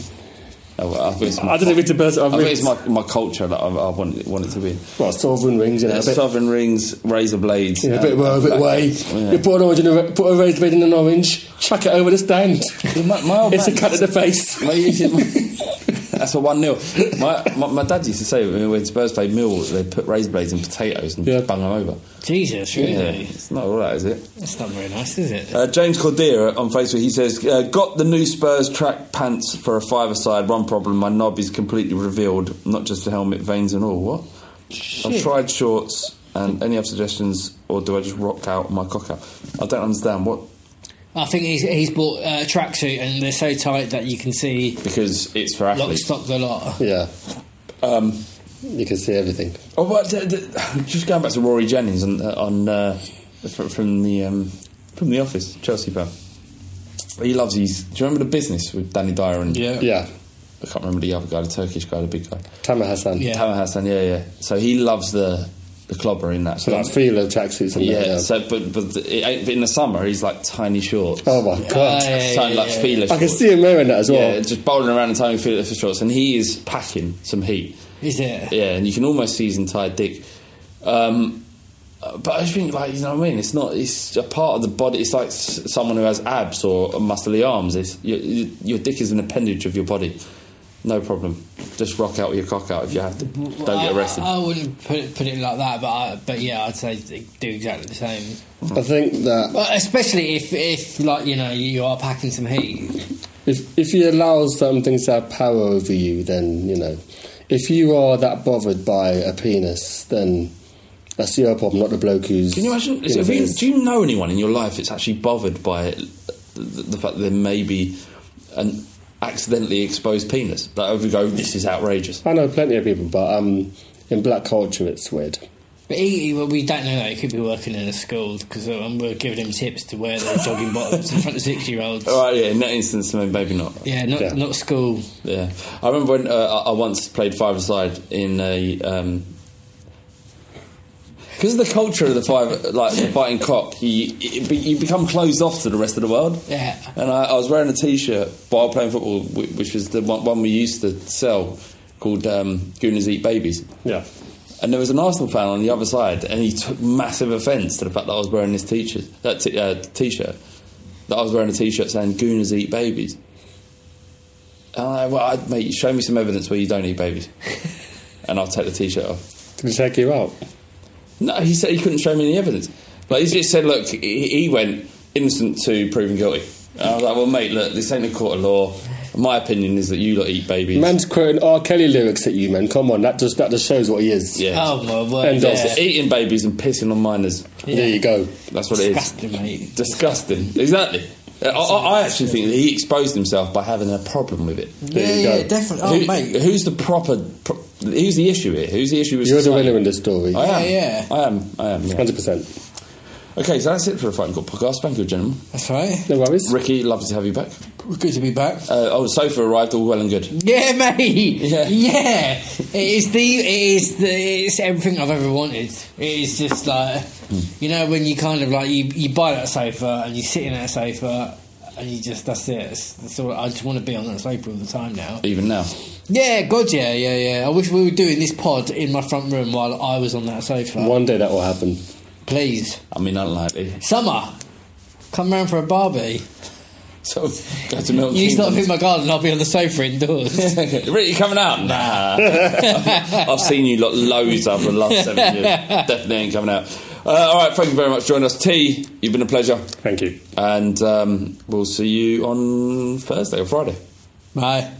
S6: I think it's my,
S5: I don't know if it's a person.
S6: I think it's my, my culture that I, I want, it, want it to be.
S5: well, sovereign rings, you know,
S6: Yeah,
S5: a bit,
S6: Southern rings, razor blades.
S5: you know, a bit, well, a bit
S6: black-
S5: way.
S6: Yeah.
S5: You put an orange in a, put a razor blade in an orange, chuck it over the stand.
S6: My, my old
S5: it's a cut in the face.
S6: My- That's a one 0 my, my my dad used to say when when Spurs played Mill, they put razor blades in potatoes and
S5: Yeah.
S6: bung them over.
S4: Jesus, really?
S6: Yeah, it's not all right, is it?
S4: It's not very nice, is it?
S6: Uh, James Cordier on Facebook, he says, uh, Got the new Spurs track pants for a five-a-side. One problem, my knob is completely revealed, not just the helmet, veins and all. What? I've tried shorts, and any other suggestions, or do I just rock out my cock out? I don't understand. What?
S4: I think he's, he's bought a tracksuit and they're so tight that you can see
S6: Because it's for
S4: lock,
S6: athletes.
S4: stock, the lot.
S5: Yeah,
S6: Um,
S5: you can see everything.
S6: oh, but d- d- just going back to Rory Jennings on, uh, on uh, fr- from the um, from the office, Chelsea fan. He loves his. Do you remember the business with Danny Dyer and
S5: Yeah,
S6: I can't remember the other guy, the Turkish guy, the big guy.
S5: Tamer Hassan.
S4: Yeah.
S6: Tamer Hassan, yeah, yeah. So he loves the the clobber in that.
S5: So like Fila tracksuits and
S6: yeah,
S5: that. Yeah.
S6: So, but but it but in the summer he's like tiny shorts.
S5: oh my god,
S4: Uh, yeah, yeah,
S6: like
S4: yeah.
S6: Fila
S5: I can see him wearing that as well.
S6: Yeah, just bowling around in tiny Fila shorts, and he is packing some heat.
S4: Is it?
S6: Yeah, and you can almost see his entire dick. Um, but I think, like, you know what I mean? It's not. It's a part of the body. It's like s- someone who has abs or muscly arms. It's your, your dick is an appendage of your body. No problem. Just rock out with your cock out if you have to. Don't get arrested.
S4: I, I wouldn't put it, put it like that, but I, but yeah, I'd say do exactly the same.
S5: I think that
S4: Well, especially if, if like you know you are packing some heat.
S5: if if you allow some things to have power over you, then you know, if you are that bothered by a penis, then that's your problem, not the bloke who's.
S6: Can you imagine?
S5: know,
S6: you,
S5: is-
S6: do you know anyone in your life that's actually bothered by the, the fact that there may be an accidentally exposed penis? That like, would go, this is outrageous.
S5: I know plenty of people, but um, in black culture, it's weird.
S4: But he, he- well, we don't know that he could be working in a school because um, we're giving him tips to wear their jogging bottoms in front of six-year-olds.
S6: All right, yeah, in that instance, maybe not.
S4: Yeah, not
S5: Yeah.
S4: not school.
S6: Yeah, I remember when uh, I I once played five aside in a. Um, because of the culture of the five, like the fighting cock, you, be- you become closed off to the rest of the world.
S4: Yeah.
S6: And I, I was wearing a T-shirt while playing football, which was the one, one we used to sell, called um, "Gooners Eat Babies."
S5: Yeah.
S6: And there was an Arsenal fan on the other side, and he took massive offence to the fact that I was wearing this t-shirt, that t- uh, t-shirt, that I was wearing a t-shirt saying "Gooners eat babies." And I, well, I, mate, show me some evidence where you don't eat babies, and I'll take the t-shirt off.
S5: Did he take you out?
S6: No, he said he couldn't show me any evidence. Like he just said, look, he, he went innocent to proven guilty. And I was like, well, mate, look, this ain't a court of law. My opinion is that you lot eat babies.
S5: Man's quoting R. Kelly lyrics at you, man. Come on, that just that just shows what he is.
S6: yeah.
S4: Oh my word!
S5: And
S4: yeah.
S5: also-
S6: Eating babies and pissing on minors.
S5: There you go.
S6: That's what it is.
S4: Disgusting, mate.
S6: Disgusting. Exactly. I, I I actually think that he exposed himself by having a problem with it.
S4: Yeah,
S5: you
S4: yeah, definitely. Oh,
S6: Who-
S4: mate.
S6: Who's the proper? Pro, who's the issue here? Who's the issue with
S5: You're the winner in this story.
S6: I am.
S4: Yeah, yeah.
S6: I am. I am. Yeah.
S5: Hundred percent.
S6: Okay, so that's it for the Fighting Cock podcast. Thank you, gentlemen.
S4: That's right.
S5: No worries.
S6: Ricky, lovely to have you back.
S4: Good to be back.
S6: Uh, oh, the sofa arrived, all well and good.
S4: Yeah, mate.
S6: Yeah.
S4: Yeah. It is the. It is the. It's everything I've ever wanted. It is just like, you know, when you kind of like you, you buy that sofa and you sit in that sofa and you just that's it. It's, that's all. I just want to be on that sofa all the time now.
S6: Even now.
S4: Yeah, God, yeah, yeah, yeah. I wish we were doing this pod in my front room while I was on that sofa.
S5: One day that will happen.
S4: Please,
S6: I mean, unlikely.
S4: summer, come round for a barbie.
S6: So, go to Milton
S4: You stop
S6: Keynes.
S4: in my garden, I'll be on the sofa indoors.
S6: Ricky, coming out? Nah. I've seen you lot loads over the last seven years. Definitely ain't coming out. Uh, all right, thank you very much for joining us. T, you've been a pleasure.
S5: Thank you.
S6: And um, we'll see you on Thursday or Friday.
S4: Bye.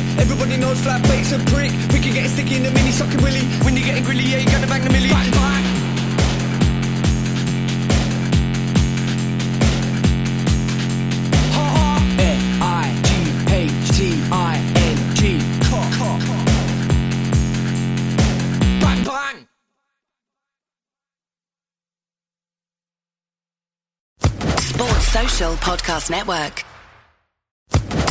S7: it. Everybody knows flat bait's a prick. We can get it sticky in the mini socket willy. When you're getting grilly, yeah, you're gonna bang the millie. Bang, bang.
S3: Sports Social Podcast Network.